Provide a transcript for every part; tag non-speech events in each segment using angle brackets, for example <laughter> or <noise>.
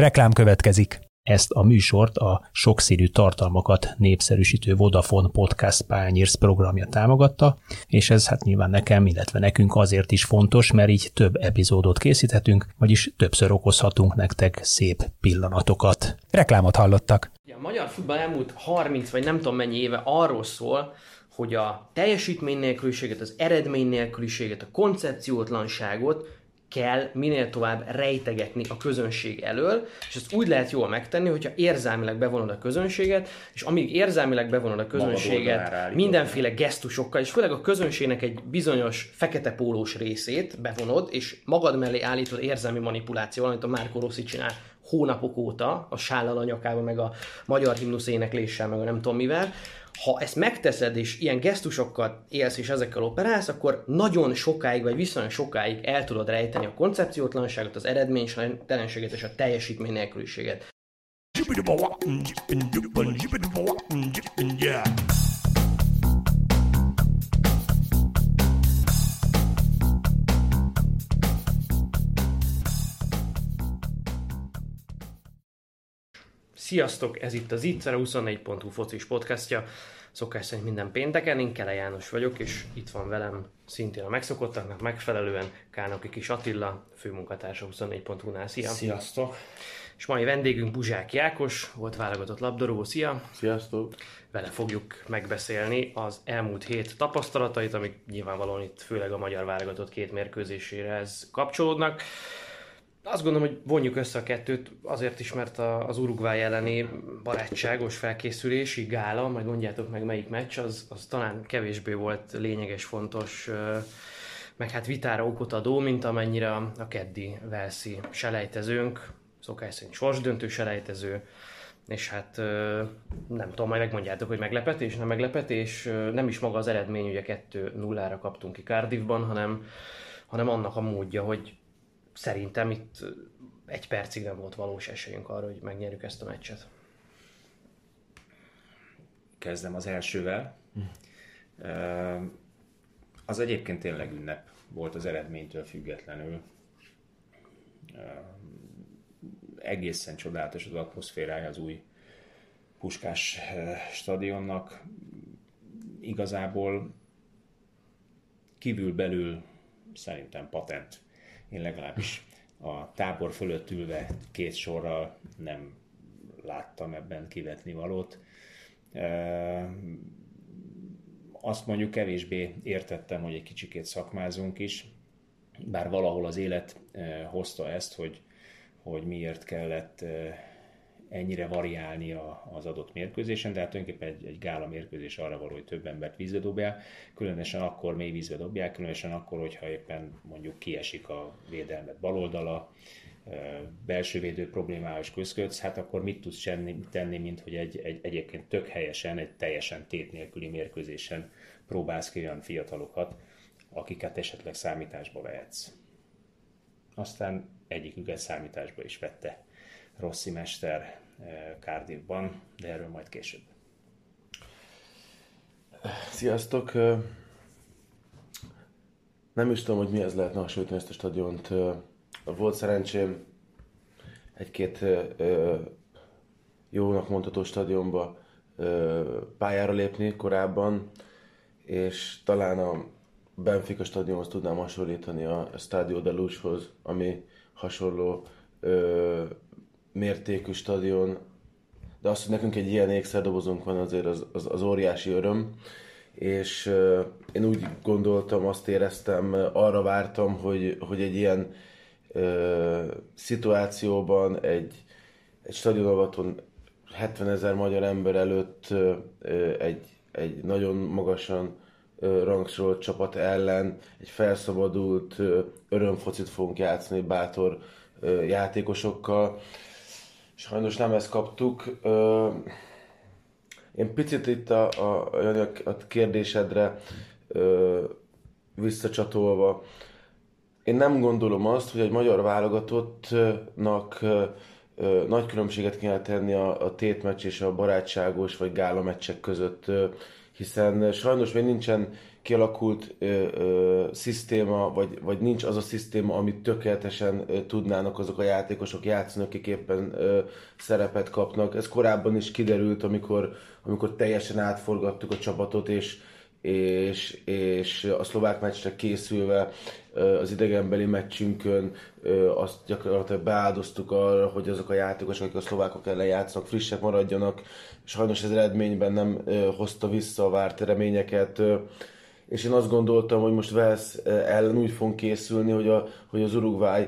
Reklám következik. Ezt a műsort a sokszínű tartalmakat népszerűsítő Vodafone Podcast Pányérsz programja támogatta, és ez hát nyilván nekem, illetve nekünk azért is fontos, mert így több epizódot készíthetünk, vagyis többször okozhatunk nektek szép pillanatokat. Reklámot hallottak. A magyar futball elmúlt 30 vagy nem tudom mennyi éve arról szól, hogy a teljesítmény nélküliséget, az eredmény nélküliséget, a koncepciótlanságot kell minél tovább rejtegetni a közönség elől, és ezt úgy lehet jól megtenni, hogyha érzelmileg bevonod a közönséget, és amíg érzelmileg bevonod a közönséget mindenféle gesztusokkal, és főleg a közönségnek egy bizonyos fekete pólós részét bevonod, és magad mellé állítod érzelmi manipulációval, amit a Márko Rossi csinál hónapok óta, a sállal a nyakában, meg a magyar himnusz énekléssel, meg a nem tudom mivel, ha ezt megteszed, és ilyen gesztusokkal élsz, és ezekkel operálsz, akkor nagyon sokáig, vagy viszonylag sokáig el tudod rejteni a koncepciótlanságot, az eredménytelenséget és a teljesítmény nélküliséget. Sziasztok, ez itt az Itzer, a 24.hu focis podcastja. Szokás szerint minden pénteken, én Kele János vagyok, és itt van velem szintén a megszokottaknak megfelelően Kárnoki Kis Attila, főmunkatársa 24.hu-nál. Szia! Sziasztok! És mai vendégünk Buzsák Jákos, volt válogatott labdarúgó. Szia! Sziasztok! Vele fogjuk megbeszélni az elmúlt hét tapasztalatait, amik nyilvánvalóan itt főleg a magyar válogatott két mérkőzésére ez kapcsolódnak. Azt gondolom, hogy vonjuk össze a kettőt, azért is, mert az Uruguay elleni barátságos felkészülési gála, majd mondjátok meg melyik meccs, az, az talán kevésbé volt lényeges, fontos, meg hát vitára okot adó, mint amennyire a keddi Velszi selejtezőnk, szokás szerint sorsdöntő selejtező, és hát nem tudom, majd megmondjátok, hogy meglepetés, nem meglepetés, nem is maga az eredmény, ugye 2-0-ra kaptunk ki Cardiffban, hanem, hanem annak a módja, hogy szerintem itt egy percig nem volt valós esélyünk arra, hogy megnyerjük ezt a meccset. Kezdem az elsővel. Az egyébként tényleg ünnep volt az eredménytől függetlenül. Egészen csodálatos az atmoszférája az új Puskás stadionnak. Igazából kívül-belül szerintem patent én legalábbis a tábor fölött ülve két sorral nem láttam ebben kivetni valót. Azt mondjuk kevésbé értettem, hogy egy kicsikét szakmázunk is, bár valahol az élet hozta ezt, hogy, hogy miért kellett ennyire variálni a, az adott mérkőzésen, de hát tulajdonképpen egy, egy gála mérkőzés arra való, hogy több embert vízbe dobják, különösen akkor mély vízbe dobják, különösen akkor, hogyha éppen mondjuk kiesik a védelmet baloldala, belső védő problémás közködsz, hát akkor mit tudsz tenni, mint hogy egy, egy, egyébként tök helyesen, egy teljesen tét nélküli mérkőzésen próbálsz ki olyan fiatalokat, akiket esetleg számításba vehetsz. Aztán egyiküket számításba is vette Rossi mester eh, Cardiffban, de erről majd később. Sziasztok! Nem is tudom, hogy mihez lehetne hasonlítani ezt a stadiont. Volt szerencsém egy-két jónak mondható stadionba pályára lépni korábban, és talán a Benfica stadionhoz tudnám hasonlítani a Stadio de Luzhoz, ami hasonló mértékű stadion, de az, hogy nekünk egy ilyen ékszerdobozunk van, azért az, az, az óriási öröm. És uh, én úgy gondoltam, azt éreztem, arra vártam, hogy, hogy egy ilyen uh, szituációban egy, egy stadionavaton 70 ezer magyar ember előtt uh, egy, egy nagyon magasan uh, rangsorolt csapat ellen egy felszabadult uh, örömfocit fogunk játszani bátor uh, játékosokkal Sajnos nem ezt kaptuk. Én picit itt a, a, a kérdésedre visszacsatolva, én nem gondolom azt, hogy egy magyar válogatottnak nagy különbséget kéne tenni a, a tétmeccs és a barátságos vagy gála meccsek között, hiszen sajnos még nincsen kialakult ö, ö, szisztéma, vagy, vagy nincs az a szisztéma, amit tökéletesen ö, tudnának azok a játékosok játszani, akik éppen ö, szerepet kapnak. Ez korábban is kiderült, amikor, amikor teljesen átforgattuk a csapatot, és, és, és a szlovák meccsre készülve az idegenbeli meccsünkön azt gyakorlatilag beáldoztuk arra, hogy azok a játékosok, akik a szlovákok ellen játszanak, frissek maradjanak. Sajnos ez eredményben nem hozta vissza a várt reményeket és én azt gondoltam, hogy most Wales ellen úgy fogunk készülni, hogy, a, hogy az Uruguay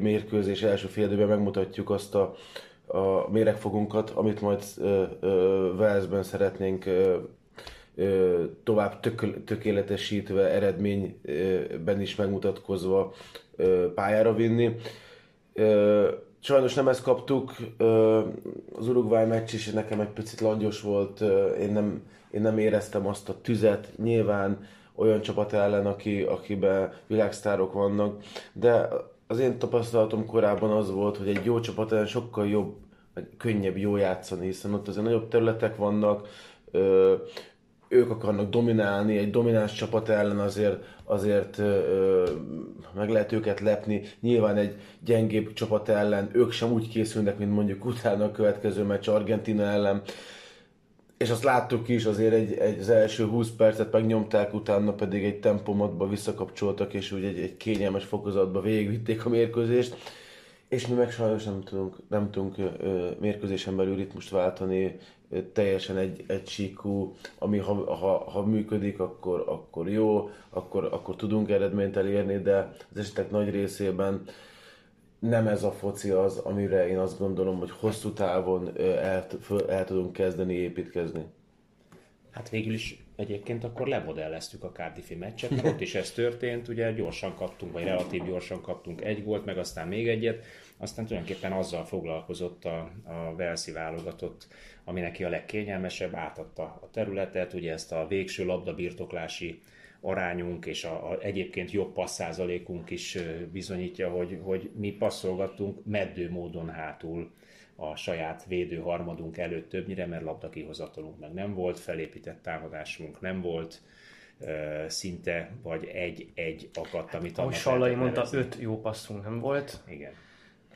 mérkőzés első fél megmutatjuk azt a, a méregfogunkat, amit majd Walesben szeretnénk tovább tök, tökéletesítve, eredményben is megmutatkozva pályára vinni. Sajnos nem ezt kaptuk, az Uruguay meccs is nekem egy picit langyos volt, én nem, én nem éreztem azt a tüzet, nyilván olyan csapat ellen, aki, akiben világsztárok vannak, de az én tapasztalatom korábban az volt, hogy egy jó csapat ellen sokkal jobb, könnyebb jó játszani, hiszen ott azért nagyobb területek vannak, ők akarnak dominálni, egy domináns csapat ellen azért, azért ö, meg lehet őket lepni. Nyilván egy gyengébb csapat ellen ők sem úgy készülnek, mint mondjuk utána a következő meccs Argentina ellen. És azt láttuk is, azért egy, egy, az első 20 percet megnyomták, utána pedig egy tempomodba visszakapcsoltak, és úgy egy, egy kényelmes fokozatba végigvitték a mérkőzést. És mi meg sajnos nem tudunk, nem tudunk ö, mérkőzésen belül ritmust váltani, teljesen egy, egy síkú, ami ha, ha, ha működik, akkor, akkor jó, akkor, akkor tudunk eredményt elérni, de az esetek nagy részében nem ez a foci az, amire én azt gondolom, hogy hosszú távon el, el tudunk kezdeni építkezni. Hát végül is egyébként akkor lemodelleztük a Cardiffi meccset, mert ott is ez történt, ugye gyorsan kaptunk, vagy relatív gyorsan kaptunk egy gólt, meg aztán még egyet, aztán tulajdonképpen azzal foglalkozott a, a Velszi válogatott, ami neki a legkényelmesebb, átadta a területet, ugye ezt a végső labdabirtoklási arányunk és a, a egyébként jobb passzázalékunk is bizonyítja, hogy, hogy mi passzolgattunk meddő módon hátul a saját védő harmadunk előtt többnyire, mert labda kihozatalunk meg nem volt, felépített támadásunk nem volt, szinte, vagy egy-egy akadt, amit Ahogy Sallai mondta, öt jó passzunk nem volt. Igen.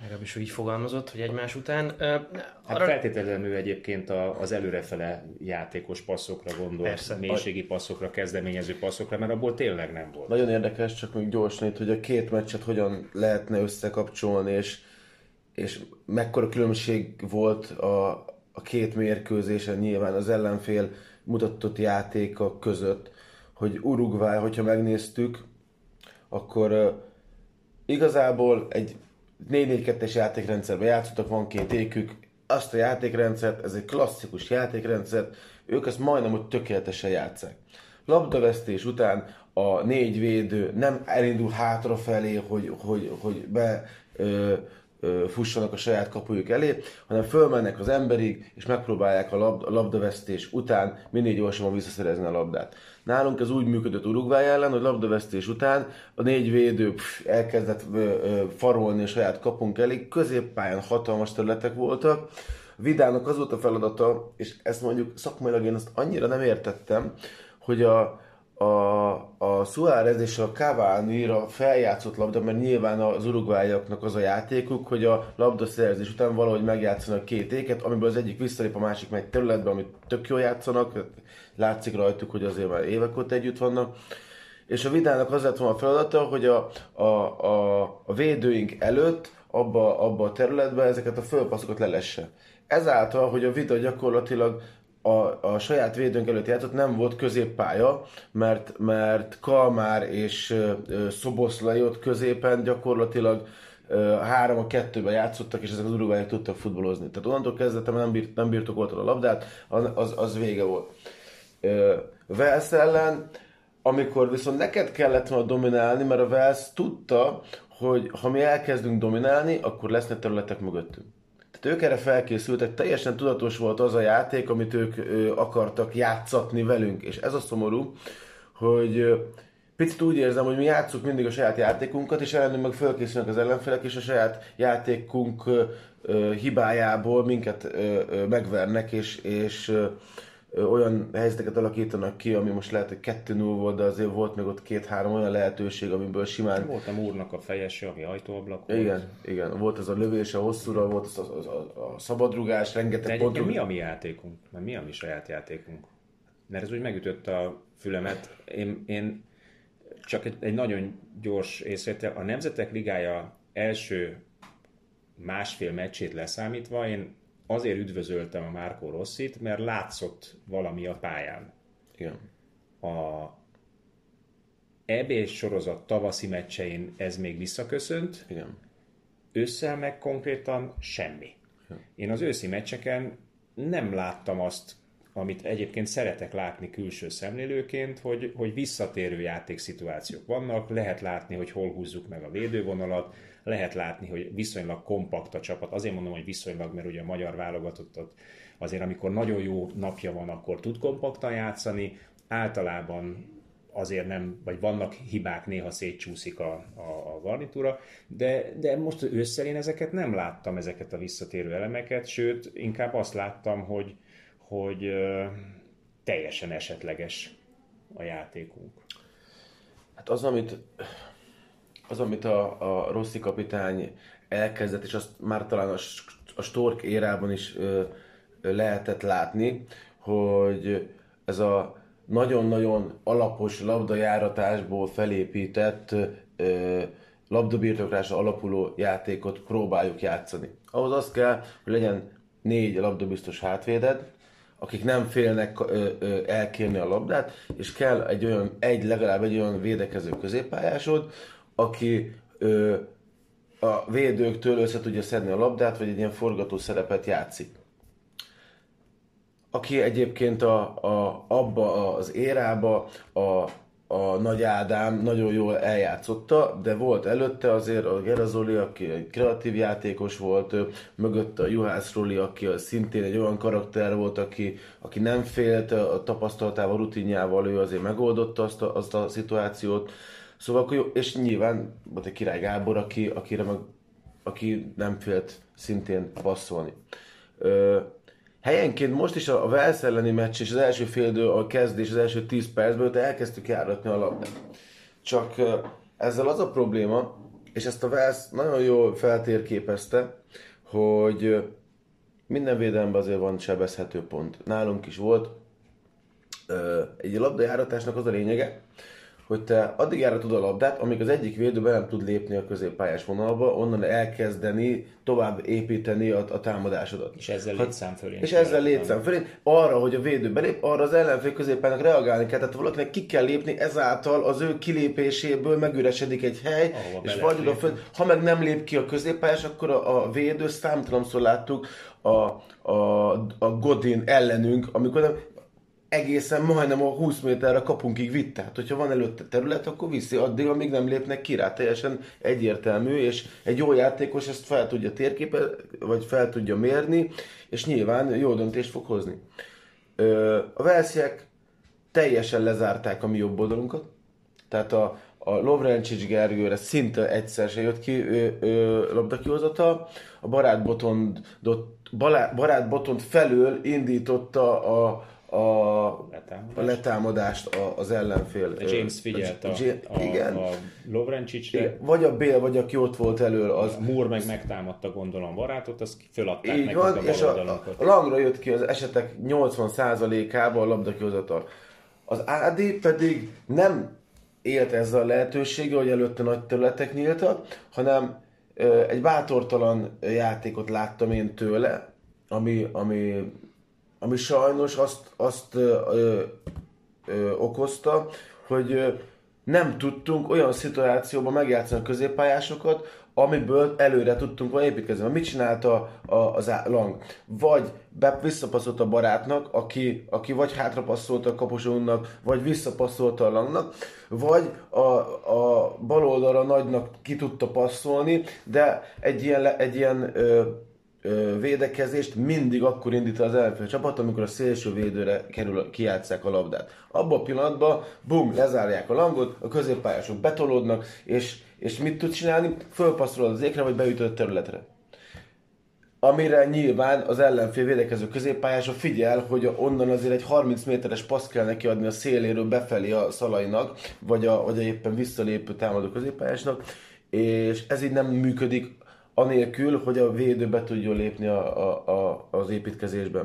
Legalábbis így fogalmazott, hogy egymás után. Uh, hát arra... feltétlenül egyébként az előrefele játékos passzokra gondol, Persze. mélységi passzokra, kezdeményező passzokra, mert abból tényleg nem volt. Nagyon érdekes, csak még gyorsan itt, hogy a két meccset hogyan lehetne összekapcsolni, és, és mekkora különbség volt a, a két mérkőzésen nyilván az ellenfél mutatott játéka között, hogy Uruguay, hogyha megnéztük, akkor uh, igazából egy 4-4-2-es játékrendszerben játszottak, van két ékük, azt a játékrendszert, ez egy klasszikus játékrendszer, ők ezt majdnem, hogy tökéletesen játszák. Labdavesztés után a négy védő nem elindul hátrafelé, hogy, hogy, hogy be ö, ö, fussanak a saját kapujuk elé, hanem fölmennek az emberig, és megpróbálják a, lab, a labdavesztés után minél gyorsabban visszaszerezni a labdát. Nálunk ez úgy működött Uruguay ellen, hogy labdavesztés után a négy védő pff, elkezdett ö, ö, farolni a saját kapunk elé, középpályán hatalmas területek voltak, Vidának az volt a feladata, és ezt mondjuk szakmailag én azt annyira nem értettem, hogy a, a, a Suárez és a Cavani-ra feljátszott labda, mert nyilván az uruguayak az a játékuk, hogy a labda szerzés után valahogy megjátszanak két éket, amiből az egyik visszalép, a másik megy területbe, amit tök jól játszanak, látszik rajtuk, hogy azért már évek óta együtt vannak. És a Vidának az lett volna a feladata, hogy a, a, a, a védőink előtt, abba, abba a területbe ezeket a fölpasszokat lelesse. Ezáltal, hogy a Vida gyakorlatilag a, a saját védőnk előtt játszott, nem volt középpálya, mert, mert Kalmár és Szoboszlai ott középen gyakorlatilag három a kettőben játszottak, és ezek az urugvályok tudtak futballozni. Tehát onnantól kezdve nem, bírt, nem birtokoltad a labdát, az, az vége volt. Vels ellen, amikor viszont neked kellett volna dominálni, mert a Vels tudta, hogy ha mi elkezdünk dominálni, akkor lesznek területek mögöttünk. Tehát ők erre felkészültek, teljesen tudatos volt az a játék, amit ők akartak játszatni velünk. És ez a szomorú, hogy picit úgy érzem, hogy mi játszunk mindig a saját játékunkat, és ellenünk meg felkészülnek az ellenfelek, és a saját játékunk hibájából minket megvernek, és, és olyan helyzeteket alakítanak ki, ami most lehet, hogy 2 0 volt, de azért volt még ott két-három olyan lehetőség, amiből simán... Volt a úrnak a fejese, ami ajtóablak volt. Igen, igen. Volt ez a lövés a hosszúra, volt az a, a, a, szabadrugás, rengeteg pont. mi a mi játékunk? Mert mi a mi saját játékunk? Mert ez úgy megütött a fülemet. Én, én csak egy, egy nagyon gyors észrevétel. A Nemzetek Ligája első másfél meccsét leszámítva, én azért üdvözöltem a Márkó Rosszit, mert látszott valami a pályán. Igen. A EB sorozat tavaszi meccsein ez még visszaköszönt, Igen. ősszel meg konkrétan semmi. Igen. Én az őszi meccseken nem láttam azt, amit egyébként szeretek látni külső szemlélőként, hogy, hogy visszatérő játékszituációk vannak, lehet látni, hogy hol húzzuk meg a védővonalat, lehet látni, hogy viszonylag kompakt a csapat. Azért mondom, hogy viszonylag, mert ugye a magyar válogatottat azért, amikor nagyon jó napja van, akkor tud kompaktan játszani. Általában azért nem, vagy vannak hibák, néha szétcsúszik a, a, a garnitúra, de, de most ősszel én ezeket nem láttam, ezeket a visszatérő elemeket, sőt, inkább azt láttam, hogy, hogy teljesen esetleges a játékunk. Hát az, amit az, amit a, a Rossi kapitány elkezdett, és azt már talán a, a Stork érában is ö, lehetett látni, hogy ez a nagyon-nagyon alapos labdajáratásból felépített ö, labdabirtoklásra alapuló játékot próbáljuk játszani. Ahhoz az kell, hogy legyen négy labdabiztos hátvéded, akik nem félnek ö, ö, elkérni a labdát, és kell egy olyan, egy legalább egy olyan védekező középpályásod, aki ö, a védőktől össze tudja szedni a labdát, vagy egy ilyen forgató szerepet játszik. Aki egyébként a, a, abba az érába a, a Nagy Ádám nagyon jól eljátszotta, de volt előtte azért a Gerazoli, aki egy kreatív játékos volt, mögött a Juhász Roli, aki szintén egy olyan karakter volt, aki, aki nem félt a tapasztalatával, rutinjával, ő azért megoldotta azt a, azt a szituációt. Szóval akkor jó, és nyilván volt egy Király Gábor, aki, akire meg, aki nem félt szintén passzolni. Ö, helyenként most is a, a Velsz elleni meccs és az első fél idő, a kezdés, az első 10 percből te elkezdtük járatni a labdát. Csak ö, ezzel az a probléma, és ezt a Velsz nagyon jól feltérképezte, hogy minden védelemben azért van sebezhető pont. Nálunk is volt. Ö, egy labdajáratásnak az a lényege, hogy te addig járatod a labdát, amíg az egyik védő be nem tud lépni a középpályás vonalba, onnan elkezdeni, tovább építeni a, a támadásodat. És ezzel létszám fölé. És ezzel létszám fölé. Arra, hogy a védő belép, arra az ellenfél középpályának reagálni kell. Tehát valakinek ki kell lépni, ezáltal az ő kilépéséből megüresedik egy hely, Ahova és vagy oda föl, ha meg nem lép ki a középpályás, akkor a, a védő, számtalanszor láttuk, a, a, a Godin ellenünk, amikor egészen majdnem a 20 méterre kapunkig vitt. Tehát, hogyha van előtte terület, akkor viszi addig, amíg nem lépnek ki rá. Teljesen egyértelmű, és egy jó játékos ezt fel tudja térképe, vagy fel tudja mérni, és nyilván jó döntést fog hozni. A Velsziek teljesen lezárták a mi jobb oldalunkat, tehát a, a Lovrencsics Gergőre szinte egyszer se jött ki ő, ő, labdakihozata. A barát Botondot, barát Botond felől indította a, a letámadást, a letámadást a, az ellenfél. A James figyelt a, a, igen. a Lovrencsicsre. Vagy a Bél, vagy aki ott volt elől. Az... A Moore meg megtámadta gondolom barátot, azt föladták Így van, a és a, a Langra jött ki az esetek 80%-ába a labdakihozatal. Az Ádi pedig nem élt ezzel a lehetőséggel, hogy előtte nagy területek nyíltak, hanem egy bátortalan játékot láttam én tőle, ami, ami ami sajnos azt, azt ö, ö, ö, okozta, hogy ö, nem tudtunk olyan szituációban megjátszani a középpályásokat, amiből előre tudtunk volna építkezni. Mit csinálta a, az Lang? Vagy be, visszapaszolt a barátnak, aki, aki vagy hátrapasszolt a kaposónak, vagy visszapasszolta a Langnak, vagy a, a bal oldalra nagynak ki tudta passzolni, de egy ilyen, egy ilyen ö, védekezést mindig akkor indít az ellenfél csapat, amikor a szélső védőre kerül, kijátszák a labdát. Abban a pillanatban, bum, lezárják a langot, a középpályások betolódnak, és, és mit tud csinálni? Fölpasszolod az ékre, vagy beütött területre. amire nyilván az ellenfél védekező középpályása figyel, hogy onnan azért egy 30 méteres passz kell neki adni a széléről befelé a szalainak, vagy a, vagy a éppen visszalépő támadó középpályásnak, és ez így nem működik anélkül, hogy a védő be tudjon lépni a, a, a, az építkezésbe.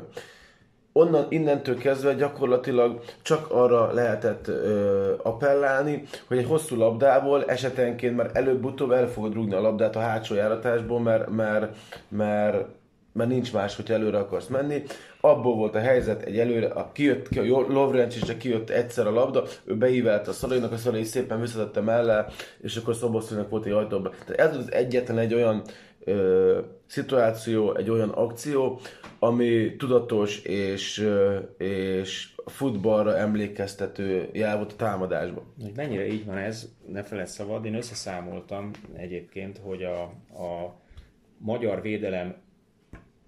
Onnan, innentől kezdve gyakorlatilag csak arra lehetett ö, appellálni, hogy egy hosszú labdából esetenként már előbb-utóbb el fogod rúgni a labdát a hátsó járatásból, mert, mert, mert, mert nincs más, hogy előre akarsz menni. Abból volt a helyzet, egy előre, a, kijött ki a Lovrenc, és kijött egyszer a labda, ő beívelt a Szalainak, a Szalai szépen visszatette mellé, és akkor Szoboszlónak volt egy ajtóba. Tehát ez az egyetlen egy olyan ö, szituáció, egy olyan akció, ami tudatos és, és futballra emlékeztető jel volt a támadásban. Mennyire így van ez, ne feled szabad, én összeszámoltam egyébként, hogy a, a magyar védelem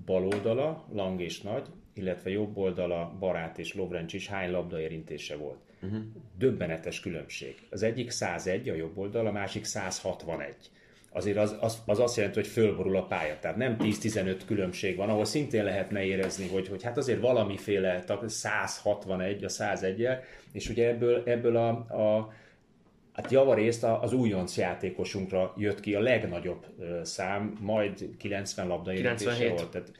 baloldala, Lang és Nagy, illetve jobb oldala Barát és Lovrencs is hány labdaérintése volt. Uh-huh. Döbbenetes különbség. Az egyik 101 a jobb oldal, a másik 161 azért az, az, az azt jelenti, hogy fölborul a pálya. Tehát nem 10-15 különbség van, ahol szintén lehetne érezni, hogy, hogy hát azért valamiféle 161 a 101 -el, és ugye ebből, ebből a, a Hát javarészt az újonc játékosunkra jött ki a legnagyobb szám, majd 90 labdaérintése volt. Tehát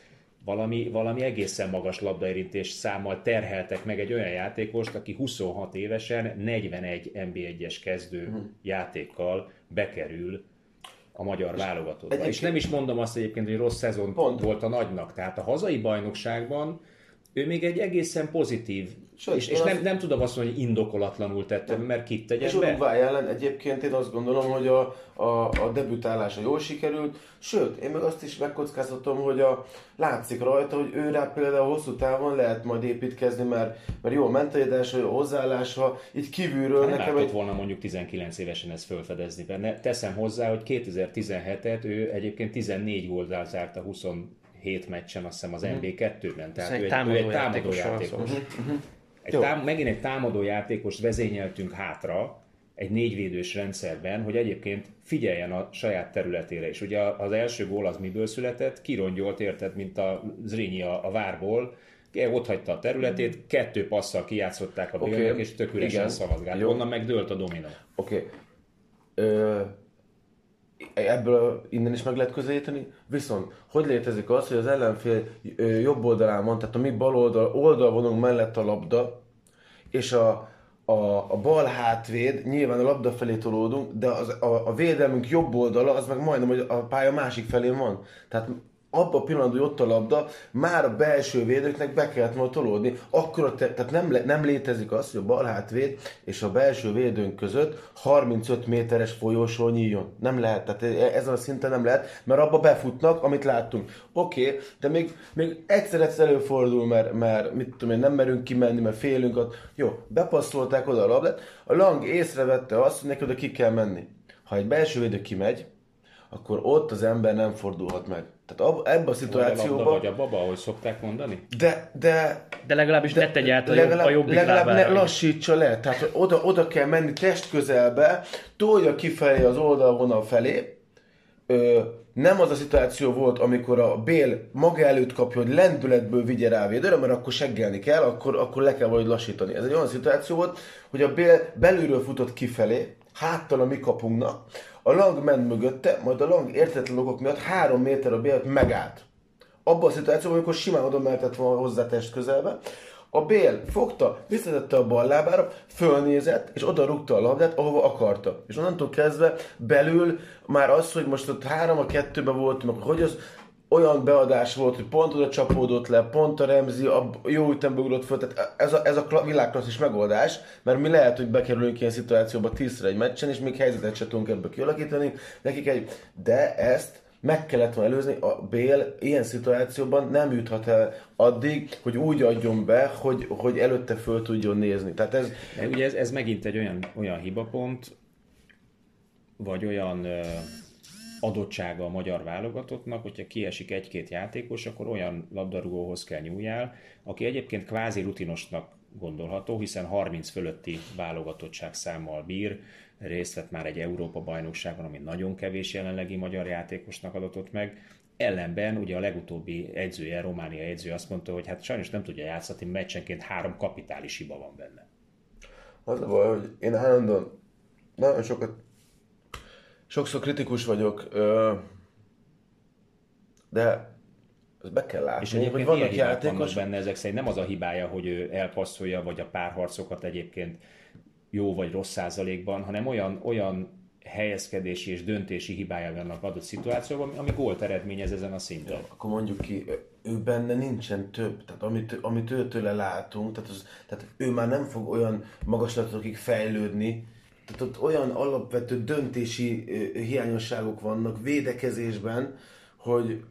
valami, valami egészen magas labdaérintés számmal terheltek meg egy olyan játékost, aki 26 évesen 41 NB1-es kezdő uh-huh. játékkal bekerül a magyar válogatottba. És nem is mondom azt egyébként, hogy rossz szezon Pont. volt a nagynak. Tehát a hazai bajnokságban ő még egy egészen pozitív, Sőt, és, és nem, az... nem tudom azt mondani, hogy indokolatlanul tette, mert kit tegyen És Uruguay ellen egyébként én azt gondolom, hogy a, a, a debütálása jól sikerült, sőt, én meg azt is megkockáztatom, hogy a, látszik rajta, hogy ő rá például hosszú távon lehet majd építkezni, mert, mert jó a mentalitása, jó a hozzáállása, így kívülről nem nekem... egy... volna mondjuk 19 évesen ezt felfedezni. Benne. Teszem hozzá, hogy 2017-et ő egyébként 14 góldal zárta 20 hét meccsen, azt hiszem az mhm. NB2-ben. Tehát ő egy, ő egy támadó játékos. Uh-huh. Egy tám, megint egy támadó játékos vezényeltünk hátra, egy négyvédős rendszerben, hogy egyébként figyeljen a saját területére is. Ugye az első gól az miből született? Kirongyolt, érted, mint a Zrínyi a, a várból, ott hagyta a területét, kettő passzal kijátszották a okay. és tök üresen szavazgált. Onnan megdőlt a dominó. Oké. Okay ebből innen is meg lehet közelíteni, viszont hogy létezik az, hogy az ellenfél jobb oldalán van, tehát a mi bal oldal, oldalvonunk mellett a labda, és a, a, a bal hátvéd, nyilván a labda felé tolódunk, de az, a, a védelmünk jobb oldala, az meg majdnem, hogy a pálya másik felén van. Tehát abban a pillanatban, hogy ott a labda, már a belső védőknek be kellett volna tolódni. Akkor te, tehát nem, nem létezik az, hogy a bal hátvéd és a belső védőnk között 35 méteres folyósó nyíljon. Nem lehet, tehát e- ezen a szinten nem lehet, mert abba befutnak, amit láttunk. Oké, okay, de még, még egyszer-egyszer előfordul, mert, mert mit tudom én, nem merünk kimenni, mert félünk. Ott. Jó, bepasszolták oda a labdát, a Lang észrevette azt, hogy neki oda ki kell menni. Ha egy belső védő kimegy, akkor ott az ember nem fordulhat meg. Tehát ab, ebben a szituációban... Vagy a baba, ahogy szokták mondani? De, de... De legalábbis de, ne tegy át a, legalább, jobb, a jobbik Legalább ne lassítsa le. Tehát oda, oda kell menni test közelbe, tolja kifelé az oldalvonal felé. Ö, nem az a szituáció volt, amikor a Bél maga előtt kapja, hogy lendületből vigye rá a védőre, mert akkor seggelni kell, akkor, akkor le kell valahogy lassítani. Ez egy olyan szituáció volt, hogy a Bél belülről futott kifelé, háttal a mi kapunknak, a lang ment mögötte, majd a lang értetlen okok miatt három méter a Bélt megállt. Abban a szituációban, amikor simán oda mehetett volna hozzá test közelbe, a Bél fogta, visszatette a bal lábára, fölnézett, és oda rúgta a labdát, ahova akarta. És onnantól kezdve belül már az, hogy most ott három a kettőben voltunk, hogy az olyan beadás volt, hogy pont oda csapódott le, pont a Remzi a jó ütembe ugrott föl, tehát ez a, ez a világklasszis megoldás, mert mi lehet, hogy bekerülünk ilyen szituációba tízre egy meccsen, és még helyzetet se tudunk ebből kialakítani, nekik egy, de ezt meg kellett volna előzni, a Bél ilyen szituációban nem juthat el addig, hogy úgy adjon be, hogy, hogy előtte föl tudjon nézni. Tehát ez... De ugye ez, ez megint egy olyan, olyan hibapont, vagy olyan adottsága a magyar válogatottnak, hogyha kiesik egy-két játékos, akkor olyan labdarúgóhoz kell nyúljál, aki egyébként kvázi rutinosnak gondolható, hiszen 30 fölötti válogatottság számmal bír, részt vett már egy Európa bajnokságon, ami nagyon kevés jelenlegi magyar játékosnak adatott meg, Ellenben ugye a legutóbbi edzője, Románia edzője azt mondta, hogy hát sajnos nem tudja játszani, meccsenként három kapitális hiba van benne. Az a baj, hogy én állandóan nagyon sokat, sokszor kritikus vagyok, de ezt be kell látni, és egyébként hogy vannak játékos... benne? Ezek szerint nem az a hibája, hogy ő elpasszolja, vagy a párharcokat egyébként jó vagy rossz százalékban, hanem olyan, olyan helyezkedési és döntési hibája vannak adott szituációban, ami gólt eredményez ezen a szinten. Ja, akkor mondjuk ki, ő benne nincsen több, tehát amit, amit őtőle látunk, tehát, az, tehát ő már nem fog olyan magaslatokig fejlődni, tehát ott olyan alapvető döntési hiányosságok vannak védekezésben, hogy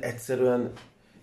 egyszerűen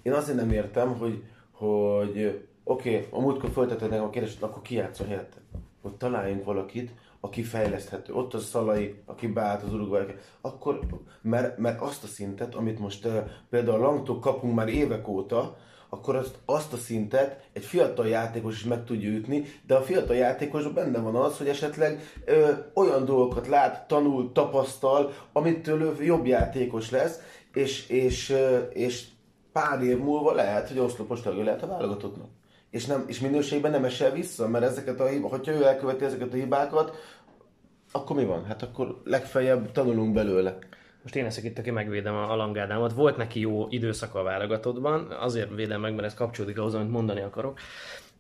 én azért nem értem, hogy, hogy oké, okay, a múltkor föltetted nekem a kérdést, akkor ki játszol helyette? Hogy találjunk valakit, aki fejleszthető. Ott az Szalai, aki beállt az Uruguay, akkor, mert, mert azt a szintet, amit most például Langtól kapunk már évek óta, akkor azt, azt a szintet egy fiatal játékos is meg tudja ütni, de a fiatal játékosban benne van az, hogy esetleg ö, olyan dolgokat lát, tanul, tapasztal, amitől ő jobb játékos lesz, és, és, ö, és pár év múlva lehet, hogy oszlopos tagja lehet a válogatottnak és, nem, és minőségben nem esel vissza, mert ezeket a hibákat, hogyha ő elköveti ezeket a hibákat, akkor mi van? Hát akkor legfeljebb tanulunk belőle. Most én leszek itt, aki megvédem a langádámat. Volt neki jó időszaka a válogatottban, azért védem meg, mert ez kapcsolódik ahhoz, amit mondani akarok.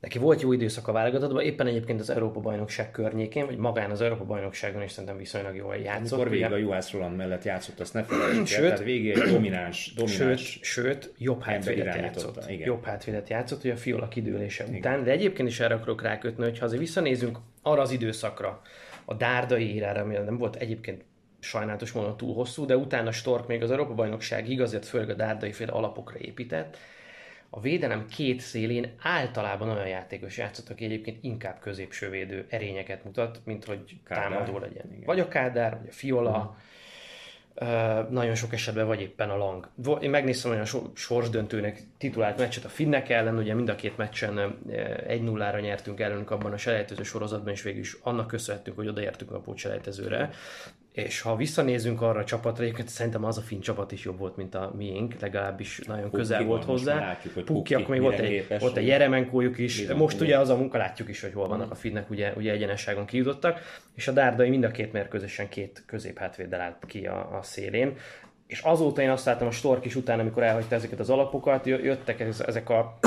Neki volt jó időszak a válogatottban, éppen egyébként az Európa-bajnokság környékén, vagy magán az Európa-bajnokságon is szerintem viszonylag jól játszott. Amikor végig a Juhász Roland mellett játszott, azt ne felejtsd sőt, tehát végig egy domináns, domináns sőt, sőt, jobb hátvédet játszott. Igen. Jobb hátvédet játszott, hogy a fiolak kidőlése igen. után, de egyébként is erre akarok rákötni, hogy ha azért visszanézünk arra az időszakra, a dárdai érára, ami nem volt egyébként sajnálatos módon túl hosszú, de utána Stork még az Európa-bajnokságig azért főleg a dárdai féle alapokra épített, a védelem két szélén általában olyan játékos játszott, aki egyébként inkább középsővédő erényeket mutat, mint hogy Kádár. támadó legyen. Igen. Vagy a Kádár, vagy a Fiola, uh-huh. Uh, nagyon sok esetben vagy éppen a Lang. Én megnéztem olyan sorsdöntőnek titulált meccset a Finnek ellen, ugye mind a két meccsen 1-0-ra nyertünk ellenük abban a selejtező sorozatban, és végül is annak köszönhetünk, hogy odaértünk a pótselejtezőre és ha visszanézünk arra a csapatra, egyébként szerintem az a finn csapat is jobb volt, mint a miénk, legalábbis nagyon Pukki közel volt hozzá. Látjuk, Pukki, akkor még volt egy, képes, volt egy Jeremenkójuk is, bizony, most bizony. ugye az a munka, látjuk is, hogy hol vannak mm. a finnek, ugye, ugye egyenesságon kijutottak, és a Dárdai mind a két mérkőzésen két középhátvéddel állt ki a, a szélén, és azóta én azt láttam a Stork is után, amikor elhagyta ezeket az alapokat, jöttek ezek a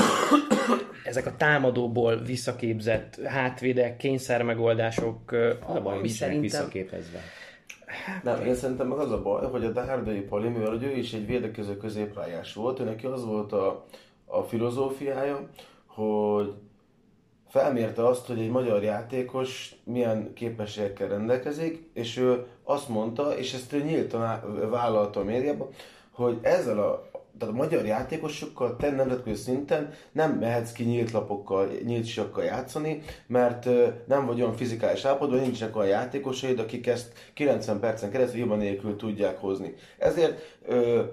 <coughs> ezek a támadóból visszaképzett hátvédek, kényszermegoldások, ami szerintem... visszaképezve nem, én szerintem az a baj, hogy a Dárdai Pali, mivel hogy ő is egy védekező középpályás volt, ő neki az volt a, a filozófiája, hogy felmérte azt, hogy egy magyar játékos milyen képességekkel rendelkezik, és ő azt mondta, és ezt ő nyíltan vállalta a médiában, hogy ezzel a tehát a magyar játékosokkal te nemzetközi szinten nem mehetsz ki nyílt lapokkal, nyílt siakkal játszani, mert nem vagy olyan fizikális állapotban, nincsenek olyan játékosaid, akik ezt 90 percen keresztül hiba nélkül tudják hozni. Ezért ö,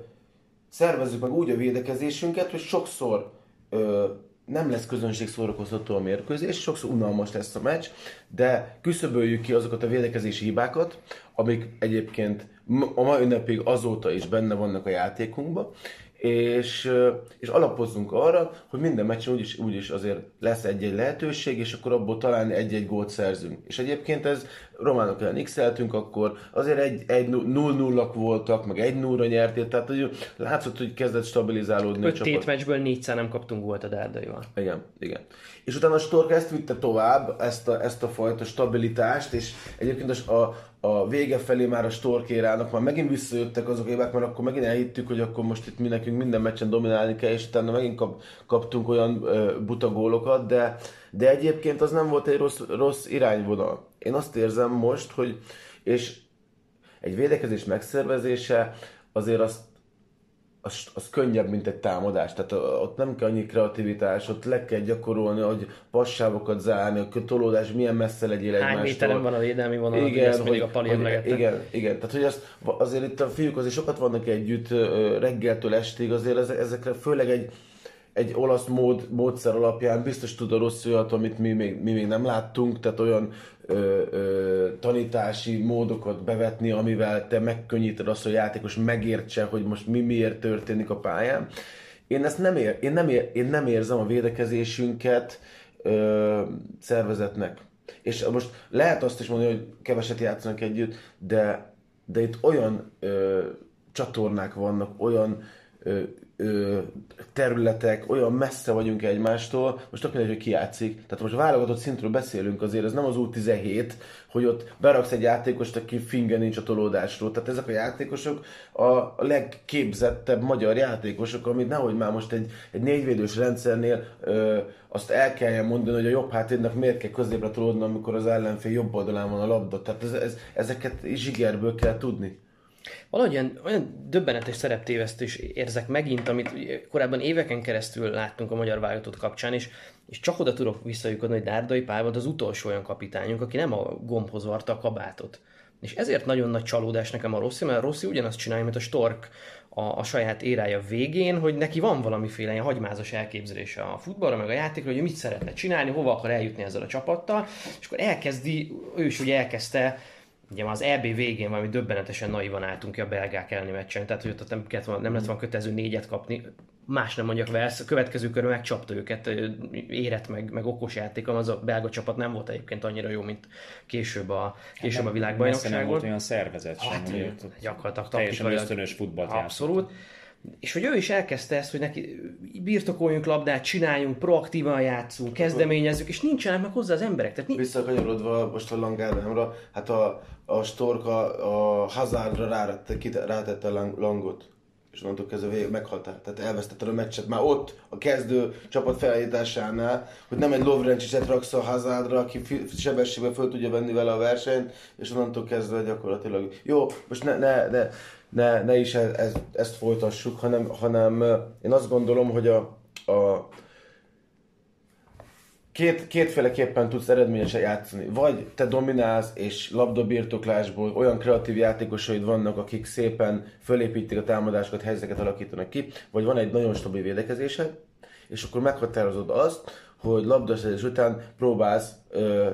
szervezzük meg úgy a védekezésünket, hogy sokszor ö, nem lesz közönség szórakoztató a mérkőzés, sokszor unalmas lesz a meccs, de küszöböljük ki azokat a védekezési hibákat, amik egyébként a mai ünnepig azóta is benne vannak a játékunkban, és, és alapozzunk arra, hogy minden meccsen úgyis, úgyis azért lesz egy-egy lehetőség, és akkor abból talán egy-egy gólt szerzünk. És egyébként ez románok ellen x akkor azért egy, egy 0-0 voltak, meg egy 0 nyertél, tehát hogy látszott, hogy kezdett stabilizálódni Öt a csapat. meccsből négyszer nem kaptunk volt a Dárdaival. Igen, igen. És utána a Stork ezt vitte tovább, ezt a, ezt a fajta stabilitást, és egyébként a, a vége felé már a Storkérának már megint visszajöttek azok évek, mert akkor megint elhittük, hogy akkor most itt mi nekünk minden meccsen dominálni kell, és utána megint kap, kaptunk olyan uh, buta gólokat, de, de egyébként az nem volt egy rossz, rossz irányvonal. Én azt érzem most, hogy és egy védekezés megszervezése azért azt az, az könnyebb, mint egy támadás. Tehát ott nem kell annyi kreativitás, ott le kell gyakorolni, hogy passávokat zárni, a tolódás milyen messze legyél egymástól. Hány méteren van a védelmi vonal, igen, hogy, a Pali hogy, Igen, igen, tehát hogy azt, azért itt a fiúk azért sokat vannak együtt reggeltől estig, azért ezekre főleg egy egy olasz mód, módszer alapján biztos tud a rossz olyat, amit mi még, mi még nem láttunk, tehát olyan ö, ö, tanítási módokat bevetni, amivel te megkönnyíted azt, hogy a játékos megértse, hogy most mi miért történik a pályán. Én ezt nem, ér, én nem, ér, én nem érzem a védekezésünket ö, szervezetnek. És most lehet azt is mondani, hogy keveset játszanak együtt, de, de itt olyan ö, csatornák vannak, olyan ö, területek, olyan messze vagyunk egymástól, most tök mindegy, hogy ki játszik. Tehát most válogatott szintről beszélünk azért, ez nem az U17, hogy ott beraksz egy játékost, aki finge nincs a tolódásról. Tehát ezek a játékosok a legképzettebb magyar játékosok, amit nehogy már most egy, egy négyvédős rendszernél ö, azt el kelljen mondani, hogy a jobb hátédnek miért kell középre tolódni, amikor az ellenfél jobb oldalán van a labda. Tehát ez, ez, ezeket zsigerből kell tudni. Valahogy olyan, olyan döbbenetes szereptévesztés érzek megint, amit korábban éveken keresztül láttunk a magyar válogatott kapcsán, és, és csak oda tudok visszajutni, hogy Dárdai Pál volt az utolsó olyan kapitányunk, aki nem a gombhoz varta a kabátot. És ezért nagyon nagy csalódás nekem a Rossi, mert a Rossi ugyanazt csinálja, mint a Stork a, a saját érája végén, hogy neki van valamiféle ilyen hagymázas elképzelése a futballra, meg a játékra, hogy mit szeretne csinálni, hova akar eljutni ezzel a csapattal, és akkor elkezdi, ő is ugye elkezdte Ugye az EB végén valami döbbenetesen naivan álltunk ki a belgák elleni meccsen, tehát hogy ott nem, kellett, nem lett volna kötelező négyet kapni, más nem mondjak Velsz, a következő körön megcsapta őket, érett meg, meg okos játék, az a belga csapat nem volt egyébként annyira jó, mint később a, később a világbajnokságon. nem volt olyan szervezet sem, hát, gyakorlatilag teljesen ösztönös futballt Abszolút. Játszott. És hogy ő is elkezdte ezt, hogy neki birtokoljunk labdát, csináljunk, proaktívan játszunk, kezdeményezzük, és nincsenek meg hozzá az emberek. Tehát Visszakanyarodva most a Langádámra, hát a, a Storka a Hazardra rátette, rátette a Langot és onnantól kezdve végig meghaltál. Tehát elvesztetted a meccset már ott, a kezdő csapat felállításánál, hogy nem egy Lovrencsiset raksz a Hazardra, aki sebességben föl tudja venni vele a versenyt, és onnantól kezdve gyakorlatilag, jó, most ne, ne, ne ne, ne is ez, ez, ezt folytassuk, hanem, hanem én azt gondolom, hogy a, a két, kétféleképpen tudsz eredményesen játszani. Vagy te dominálsz, és labdabirtoklásból olyan kreatív játékosaid vannak, akik szépen fölépítik a támadásokat, helyzeteket alakítanak ki, vagy van egy nagyon stabil védekezésed, és akkor meghatározod azt, hogy labdaszerzés után próbálsz ö,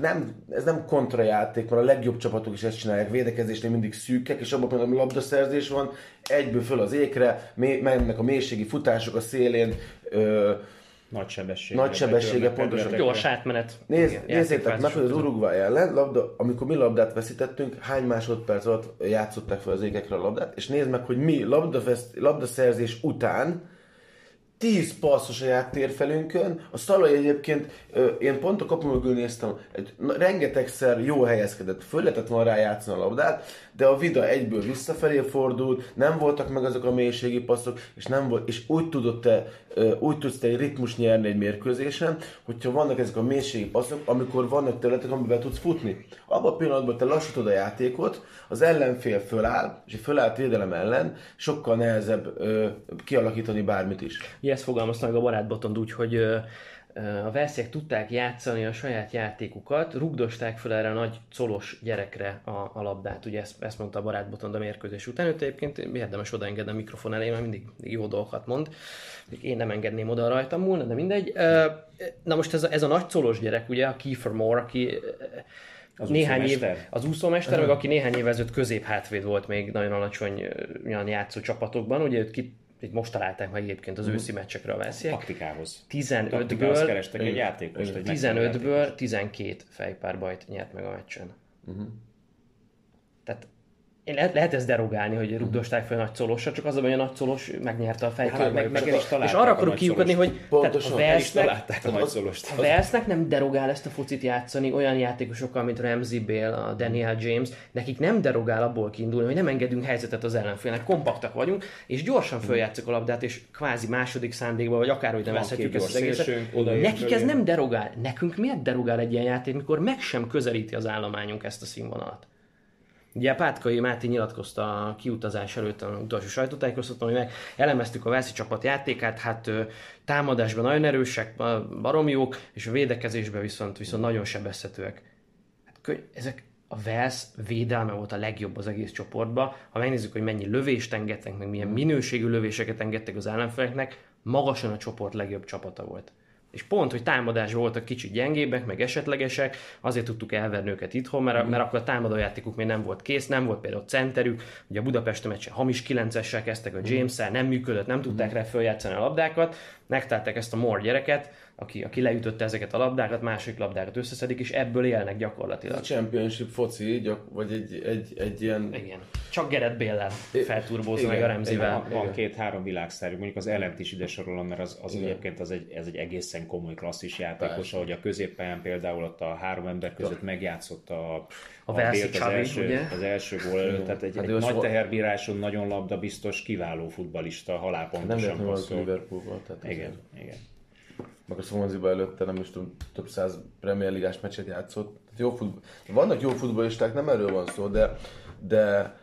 nem, ez nem kontrajáték, mert a legjobb csapatok is ezt csinálják, védekezésnél mindig szűkek, és abban például labdaszerzés van, egyből föl az ékre, mély, mennek a mélységi futások a szélén, ö, nagy sebessége. Nagy sebessége, pontosan. Jó, a sátmenet. Nézd, nézzétek meg, hogy az Uruguay ellen, labda, amikor mi labdát veszítettünk, hány másodperc alatt játszották fel az ékekre a labdát, és nézd meg, hogy mi labdaveszt, labdaszerzés után 10 passzos a játtérfelünkön. A Szalai egyébként, én pont a kapu mögül néztem, egy, rengetegszer jó helyezkedett, föl lehetett volna rá a labdát, de a Vida egyből visszafelé fordult, nem voltak meg azok a mélységi passzok, és, nem volt, és úgy, tudott te, úgy tudsz te egy ritmus nyerni egy mérkőzésen, hogyha vannak ezek a mélységi passzok, amikor vannak területek, amivel tudsz futni. Abban a pillanatban te lassítod a játékot, az ellenfél föláll, és egy fölállt védelem ellen sokkal nehezebb ö, kialakítani bármit is. Ugye ezt fogalmazta meg a barátbotond úgy, hogy a Velsziek tudták játszani a saját játékukat, rugdosták fel erre a nagy colos gyerekre a, a labdát. Ugye ezt, ezt mondta a barátbotond a mérkőzés után. Őt egyébként érdemes odaengedni a mikrofon elé, mert mindig, jó dolgokat mond. Én nem engedném oda rajtam múlna, de mindegy. Na most ez a, ez a nagy colos gyerek, ugye, a Kiefer Moore, aki az néhány év, az úszómester, meg aki néhány évvel ezelőtt közép hátvéd volt még nagyon alacsony játszó csapatokban, ugye őt ki itt most találták meg egyébként az mhm. őszi meccsekre a veszélyek. Taktikához. 15-ből, kerestek egy játékost. Egy 15-ből 12 fejpárbajt nyert meg a meccsen. Uh-huh. Tehát én lehet, lehet ezt derogálni, hogy rugdosták fel nagy colosra, csak az a, hogy a nagy colos megnyerte a fejkört. Hát, meg, meg, is és arra akarok kiukadni, hogy Pontosan, tehát a Velsznek, a nagy szolost. A Velsznek nem derogál ezt a focit játszani olyan játékosokkal, mint Ramsey Bale, a Daniel James, nekik nem derogál abból kiindulni, hogy nem engedünk helyzetet az ellenfélnek, kompaktak vagyunk, és gyorsan följátszuk a labdát, és kvázi második szándékban, vagy akárhogy nevezhetjük ezt az egészet. Nekik ez nem derogál. Nekünk miért derogál egy ilyen játék, mikor meg sem közelíti az állományunk ezt a színvonalat? Ugye Pátkai Máté nyilatkozta a kiutazás előtt a utolsó sajtótájékoztatón, hogy meg elemeztük a Velszi csapat játékát, hát támadásban nagyon erősek, barom jók, és a védekezésben viszont, viszont nagyon sebezhetőek. Hát, ezek a Vels védelme volt a legjobb az egész csoportban. Ha megnézzük, hogy mennyi lövést engedtek, meg milyen minőségű lövéseket engedtek az ellenfeleknek, magasan a csoport legjobb csapata volt. És pont, hogy támadás voltak kicsit gyengébbek, meg esetlegesek, azért tudtuk elverni őket itthon, mert, mert akkor a támadójátékuk még nem volt kész, nem volt például centerük, ugye a Budapesti meccsen hamis 9 kezdtek a james nem működött, nem tudták rá följátszani a labdákat, megtalálták ezt a Moore gyereket, aki, aki leütötte ezeket a labdákat, másik labdákat összeszedik, és ebből élnek gyakorlatilag. A championship foci, gyak, vagy egy, egy, egy ilyen... Igen. Csak Gerett Béllel felturbózza meg a Remzivel. Van, van két-három világszerű, mondjuk az ellent is ide sorolom, mert az, az egyébként az egy, ez egy egészen komoly klasszis játékos, Persze. ahogy a középpályán például ott a három ember között megjátszott a, a, a az, Csavi, első, ugye? az első gól előtt, tehát egy, hát egy nagy teherbíráson nagyon labda biztos, kiváló futbalista, halálpontosan Nem volt Liverpoolban. Tehát igen, igen meg a swansea előtte nem is tudom, több száz Premier Ligás meccset játszott. Jó futball... Vannak jó futballisták, nem erről van szó, de, de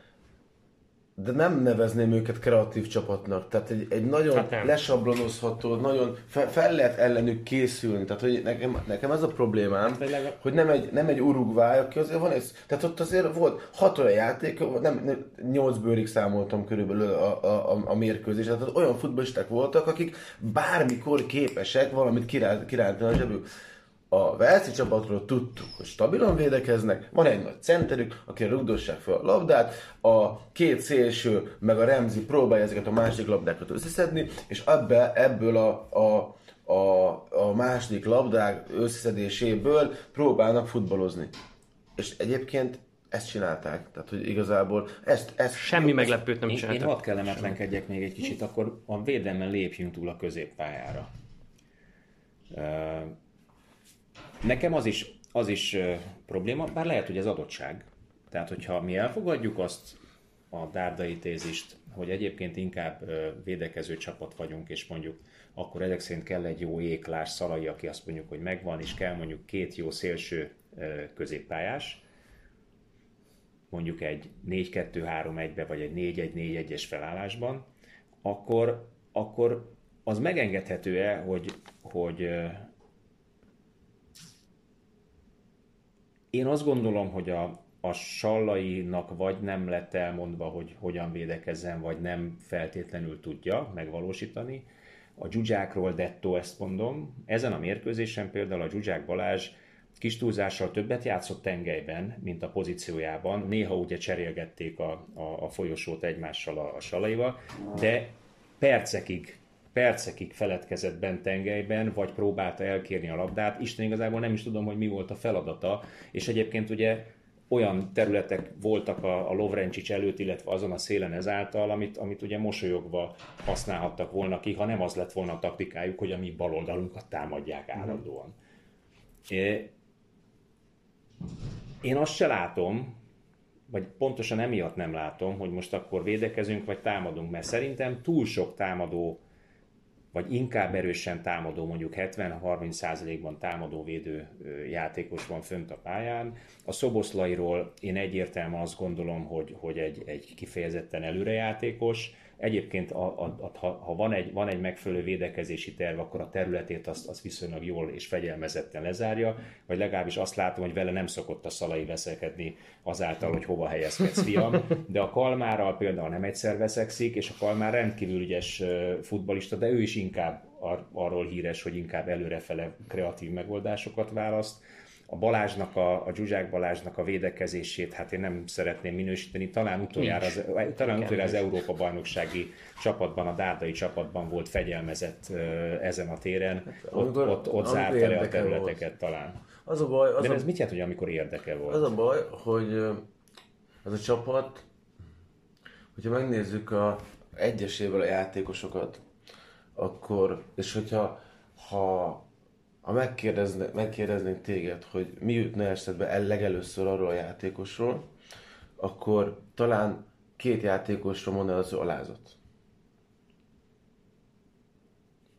de nem nevezném őket kreatív csapatnak. Tehát egy, egy nagyon hát lesablonozható, nagyon fel, fel lehet ellenük készülni. Tehát hogy nekem, nekem ez a problémám, hát, hogy nem egy, nem egy Uruguay, aki azért van ez. Tehát ott azért volt hat olyan játék, nem, nem nyolc bőrig számoltam körülbelül a, a, a, a mérkőzés. Tehát olyan futballisták voltak, akik bármikor képesek valamit kirántani a zsebük. A Velszi csapatról tudtuk, hogy stabilan védekeznek, van egy nagy centerük, aki rugdossák fel a labdát, a két szélső, meg a Remzi próbálja ezeket a másik labdákat összeszedni, és ebbe, ebből a, a, a, a második labdák összeszedéséből próbálnak futballozni. És egyébként ezt csinálták. Tehát, hogy igazából ezt... ezt Semmi meglepőt nem én, csináltak. Én hadd kellemetlenkedjek még egy kicsit, akkor a védelmen lépjünk túl a középpályára. Uh, Nekem az is, az is probléma, bár lehet, hogy ez adottság. Tehát, hogyha mi elfogadjuk azt a dárdai tézist, hogy egyébként inkább védekező csapat vagyunk, és mondjuk akkor ezek szerint kell egy jó éklás szalai, aki azt mondjuk, hogy megvan, és kell mondjuk két jó szélső uh, középpályás, mondjuk egy 4-2-3-1-be, vagy egy 4-1-4-1-es felállásban, akkor, akkor az megengedhető-e, hogy, hogy Én azt gondolom, hogy a, a sallainak vagy nem lett elmondva, hogy hogyan védekezzen, vagy nem feltétlenül tudja megvalósítani. A Zsuzsákról dettó ezt mondom. Ezen a mérkőzésen például a Zsuzsák Balázs kis túlzással többet játszott tengelyben, mint a pozíciójában. Néha ugye cserélgették a, a, a folyosót egymással a, a salaival, de percekig percekig feledkezett bent tengelyben, vagy próbálta elkérni a labdát. Isten igazából nem is tudom, hogy mi volt a feladata, és egyébként ugye olyan területek voltak a, a Lovrencsics előtt, illetve azon a szélen ezáltal, amit, amit ugye mosolyogva használhattak volna ki, ha nem az lett volna a taktikájuk, hogy a mi baloldalunkat támadják mhm. állandóan. É, én azt se látom, vagy pontosan emiatt nem látom, hogy most akkor védekezünk, vagy támadunk, mert szerintem túl sok támadó vagy inkább erősen támadó, mondjuk 70-30%-ban támadó védő játékos van fönt a pályán. A Szoboszlairól én egyértelműen azt gondolom, hogy, hogy egy, egy kifejezetten előrejátékos, Egyébként, a, a, a, ha van egy, van egy megfelelő védekezési terv, akkor a területét azt, azt viszonylag jól és fegyelmezetten lezárja, vagy legalábbis azt látom, hogy vele nem szokott a szalai veszekedni azáltal, hogy hova helyezkedsz, fiam. De a Kalmárral például nem egyszer veszekszik, és a Kalmár rendkívül ügyes futbalista, de ő is inkább ar- arról híres, hogy inkább előrefele kreatív megoldásokat választ a Balázsnak, a, a Zsuzsák Balázsnak a védekezését, hát én nem szeretném minősíteni, talán utoljára az, talán utoljára az Európa bajnoksági csapatban, a dárdai csapatban volt fegyelmezett ezen a téren, hát, ott, ott, ott zárta le a területeket volt. talán. Az a baj, az De a... ez mit jelent, hogy amikor érdeke volt? Az a baj, hogy az a csapat, hogyha megnézzük a egyesével a játékosokat, akkor, és hogyha ha ha megkérdezne, megkérdeznénk téged, hogy mi jutna eszedbe el legelőször arról a játékosról, akkor talán két játékosra mondaná az alázat.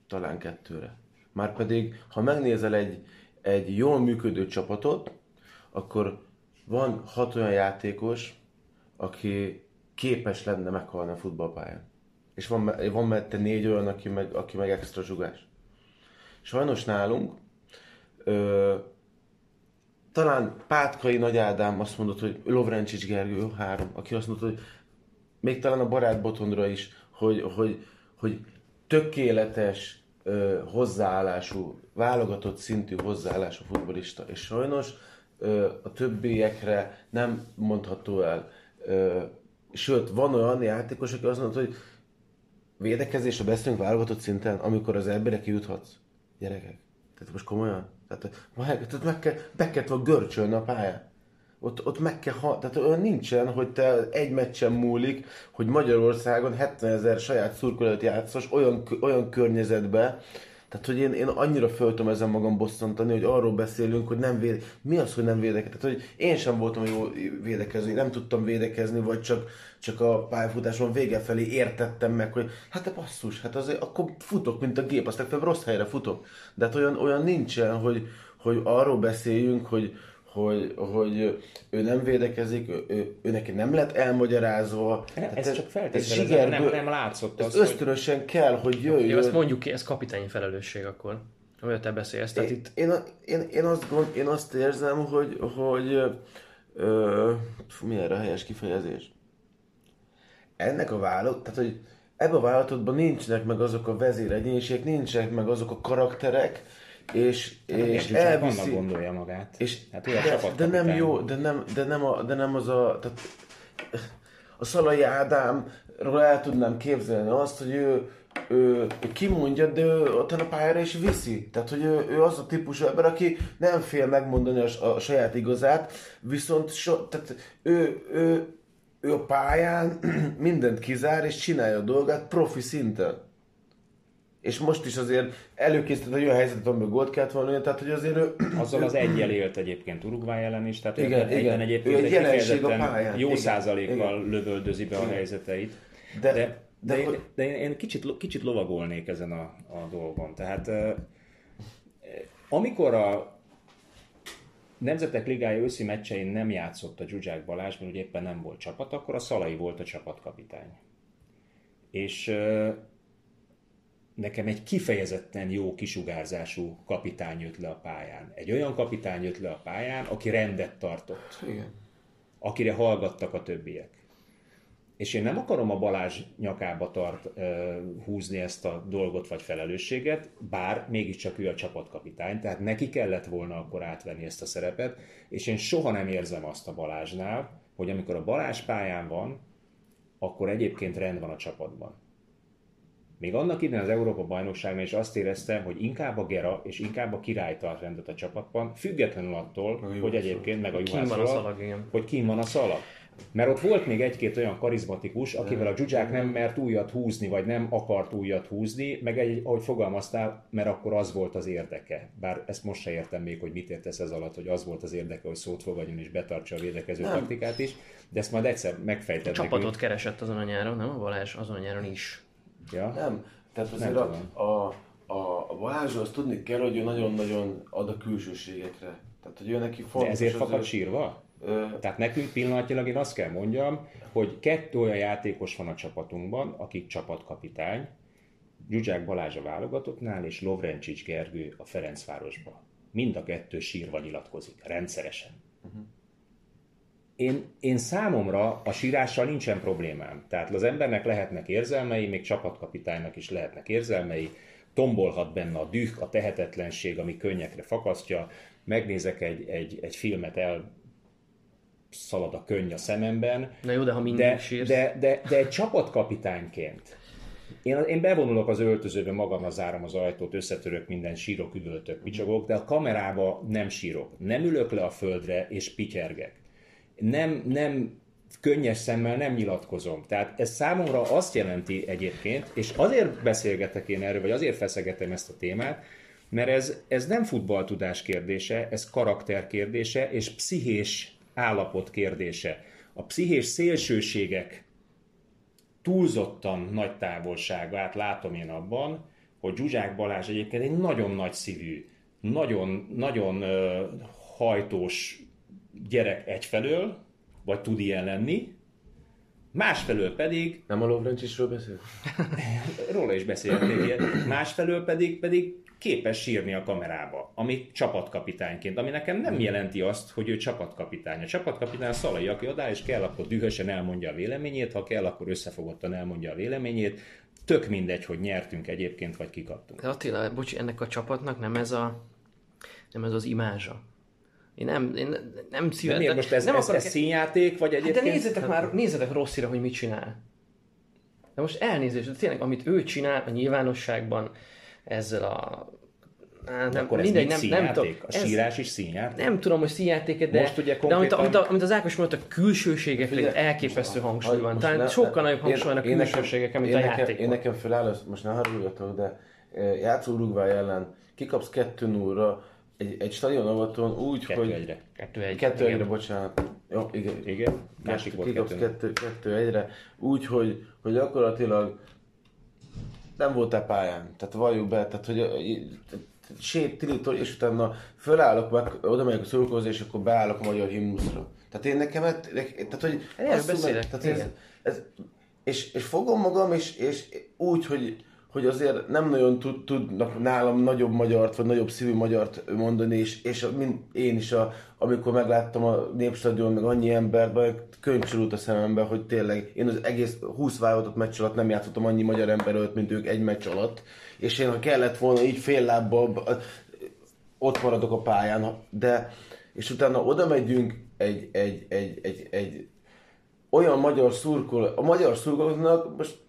Talán kettőre. Márpedig, ha megnézel egy, egy jól működő csapatot, akkor van hat olyan játékos, aki képes lenne meghalni a futballpályán. És van, van mellette négy olyan, aki meg, aki meg extra zsugás. Sajnos nálunk ö, talán Pátkai Nagy Ádám azt mondott, hogy Lovrencsics Gergő három, aki azt mondta, hogy még talán a barát Botondra is, hogy, hogy, hogy tökéletes ö, hozzáállású, válogatott szintű hozzáállású futbolista, és sajnos ö, a többiekre nem mondható el. Ö, sőt, van olyan játékos, aki azt mondta, hogy védekezésre beszélünk válogatott szinten, amikor az emberek juthatsz. Gyerekek. Tehát most komolyan? Tehát, tehát meg kell, be kell görcsölni a pályát. Ott, ott meg kell, ha, tehát olyan nincsen, hogy te egy meccsen múlik, hogy Magyarországon 70 ezer saját szurkolat játszos olyan, olyan környezetbe, tehát, hogy én, én annyira föltöm ezen magam bosszantani, hogy arról beszélünk, hogy nem véd... Mi az, hogy nem védekező? Tehát, hogy én sem voltam jó védekező, nem tudtam védekezni, vagy csak, csak a pályafutáson vége felé értettem meg, hogy hát te basszus, hát azért akkor futok, mint a gép, aztán rossz helyre futok. De hát olyan, olyan nincsen, hogy, hogy arról beszéljünk, hogy, hogy, hogy ő nem védekezik, ő, ő, ő neki nem lett elmagyarázva. Ez, ez csak feltételezem, nem, nem látszott. Ez az, ösztönösen hogy... kell, hogy jöjjön. Jó, azt mondjuk ki, ez kapitányi felelősség akkor. Amiről te beszélsz. Tehát én, itt... én, én, én, azt gond, én azt érzem, hogy, hogy ö, mi erre a helyes kifejezés? Ennek a vállalat, tehát hogy ebben a vállalatodban nincsenek meg azok a vezéregyénységek, nincsenek meg azok a karakterek, és, hát és elviszi... gondolja magát. És, hát de, de, nem jó, de nem, de nem, a, de nem az a... Tehát, a Szalai Ádámról el tudnám képzelni azt, hogy ő, ő, ő kimondja, de ő ott a pályára is viszi. Tehát, hogy ő, ő az a típusú ember, aki nem fél megmondani a, a saját igazát, viszont so, tehát ő, ő, ő a pályán <clears throat> mindent kizár, és csinálja a dolgát profi szinten és most is azért előkészített egy olyan helyzetet, amiben gólt kellett volna, tehát hogy azért ő... <clears throat> Azzal az egyel élt egyébként Uruguay ellen is, tehát igen, igen. egyébként egy, a pályán. jó igen, százalékkal igen. lövöldözi be igen. a helyzeteit. De, de, de, de, én, de én, én kicsit, kicsit lovagolnék ezen a, a dolgon. Tehát amikor a Nemzetek Ligája őszi meccsein nem játszott a Zsuzsák Balázs, mert ugye éppen nem volt csapat, akkor a Szalai volt a csapatkapitány. És nekem egy kifejezetten jó kisugárzású kapitány jött le a pályán. Egy olyan kapitány jött le a pályán, aki rendet tartott. Igen. Akire hallgattak a többiek. És én nem akarom a Balázs nyakába tart húzni ezt a dolgot vagy felelősséget, bár mégiscsak ő a csapatkapitány, tehát neki kellett volna akkor átvenni ezt a szerepet, és én soha nem érzem azt a Balázsnál, hogy amikor a Balázs pályán van, akkor egyébként rend van a csapatban még annak idején az Európa bajnokságnál is azt éreztem, hogy inkább a Gera és inkább a király tart rendet a csapatban, függetlenül attól, hogy egyébként meg a Juhász a szalag, igen. hogy kim van a szalag. Mert ott volt még egy-két olyan karizmatikus, akivel a dzsuzsák nem mert újat húzni, vagy nem akart újat húzni, meg egy, ahogy fogalmaztál, mert akkor az volt az érdeke. Bár ezt most se értem még, hogy mit értesz ez alatt, hogy az volt az érdeke, hogy szót fogadjon és betartsa a védekező nem. taktikát is, de ezt majd egyszer megfejted. A csapatot nekünk. keresett azon a nyáron, nem a Balázs azon a nyáron is. Ja? Nem. Tehát azért nem a, a, a, a Balázsról azt tudni kell, hogy ő nagyon-nagyon ad a külsőségekre. Tehát, hogy ő neki fontos. De ezért fakad sírva? Ö... Tehát nekünk pillanatilag én azt kell mondjam, hogy kettő olyan játékos van a csapatunkban, akik csapatkapitány, Gyugyák Balázs a válogatottnál, és Lovrencsics Gergő a Ferencvárosban. Mind a kettő sírva nyilatkozik, rendszeresen. Uh-huh én, én számomra a sírással nincsen problémám. Tehát az embernek lehetnek érzelmei, még csapatkapitánynak is lehetnek érzelmei, tombolhat benne a düh, a tehetetlenség, ami könnyekre fakasztja, megnézek egy, egy, egy filmet, el szalad a könny a szememben. Na jó, de ha mindig de, sírsz. De, de, de egy csapatkapitányként én, én bevonulok az öltözőbe, magam zárom az ajtót, összetörök minden, sírok, üvöltök, picsogok, de a kamerába nem sírok. Nem ülök le a földre és pityergek nem, nem könnyes szemmel nem nyilatkozom. Tehát ez számomra azt jelenti egyébként, és azért beszélgetek én erről, vagy azért feszegetem ezt a témát, mert ez, ez nem futballtudás kérdése, ez karakter kérdése, és pszichés állapot kérdése. A pszichés szélsőségek túlzottan nagy távolságát látom én abban, hogy Zsuzsák Balázs egyébként egy nagyon nagy szívű, nagyon, nagyon hajtós gyerek egyfelől, vagy tud ilyen lenni, Másfelől pedig, Nem a Lovrencsisről beszél? <laughs> róla is beszéltél ilyet, másfelől pedig, pedig képes sírni a kamerába, ami csapatkapitányként, ami nekem nem jelenti azt, hogy ő csapatkapitány. A csapatkapitány a Szalai, aki odáll, és kell, akkor dühösen elmondja a véleményét, ha kell, akkor összefogottan elmondja a véleményét. Tök mindegy, hogy nyertünk egyébként, vagy kikaptunk. De Attila, bocs, ennek a csapatnak nem ez a nem ez az imázsa. Én nem, én nem De szívesen... miért most ez, nem ez, ez színjáték, vagy Hát egyébként? de nézzetek már, nézzetek Rosszira, hogy mit csinál. De most elnézést, de tényleg, amit ő csinál a nyilvánosságban ezzel a... De akkor ez mindegy, mindegy, nem, nem tudom. színjáték? A sírás is színjáték? Nem tudom, hogy színjáték de, Most ugye de amit, konkrétan- amit, a- amit, az Ákos mondta, a külsőségekre Figyelj, elképesztő hangsúly van. Talán ne- sokkal nagyobb hangsúly van a külsőségeken, mint én a nekem, játékon. Én nekem föláll, most ne haragudjatok, de eh, játszó Uruguay ellen kikapsz 2 0 egy, egy stadionovaton úgy, Kettő hogy... egyre. Kettő egy. Kettő egyre, bocsánat. Jó, igen. Igen, másik volt kettő. kettő, kettő egyre, úgy, hogy, hogy gyakorlatilag nem voltál pályán. Tehát valljuk be, tehát hogy sét, tilitól, és utána fölállok, meg oda megyek a szurkolóhoz, és akkor beállok a magyar himnuszra. Tehát én nekem, tehát hogy... Erről beszélek, tehát ez, ez, és, és fogom magam, és, és úgy, hogy, hogy azért nem nagyon tud, tudnak nálam nagyobb magyart, vagy nagyobb szívű magyart mondani, és, és a, mind, én is, a, amikor megláttam a Népstadion, meg annyi vagy könyvcsorult a szemembe, hogy tényleg én az egész 20 válogatott meccs alatt nem játszottam annyi magyar ember előtt, mint ők egy meccs alatt, és én, ha kellett volna így fél lábbal, ott maradok a pályán, de és utána oda megyünk egy, egy, egy, egy, egy olyan magyar szurkol, a magyar szurkolóknak most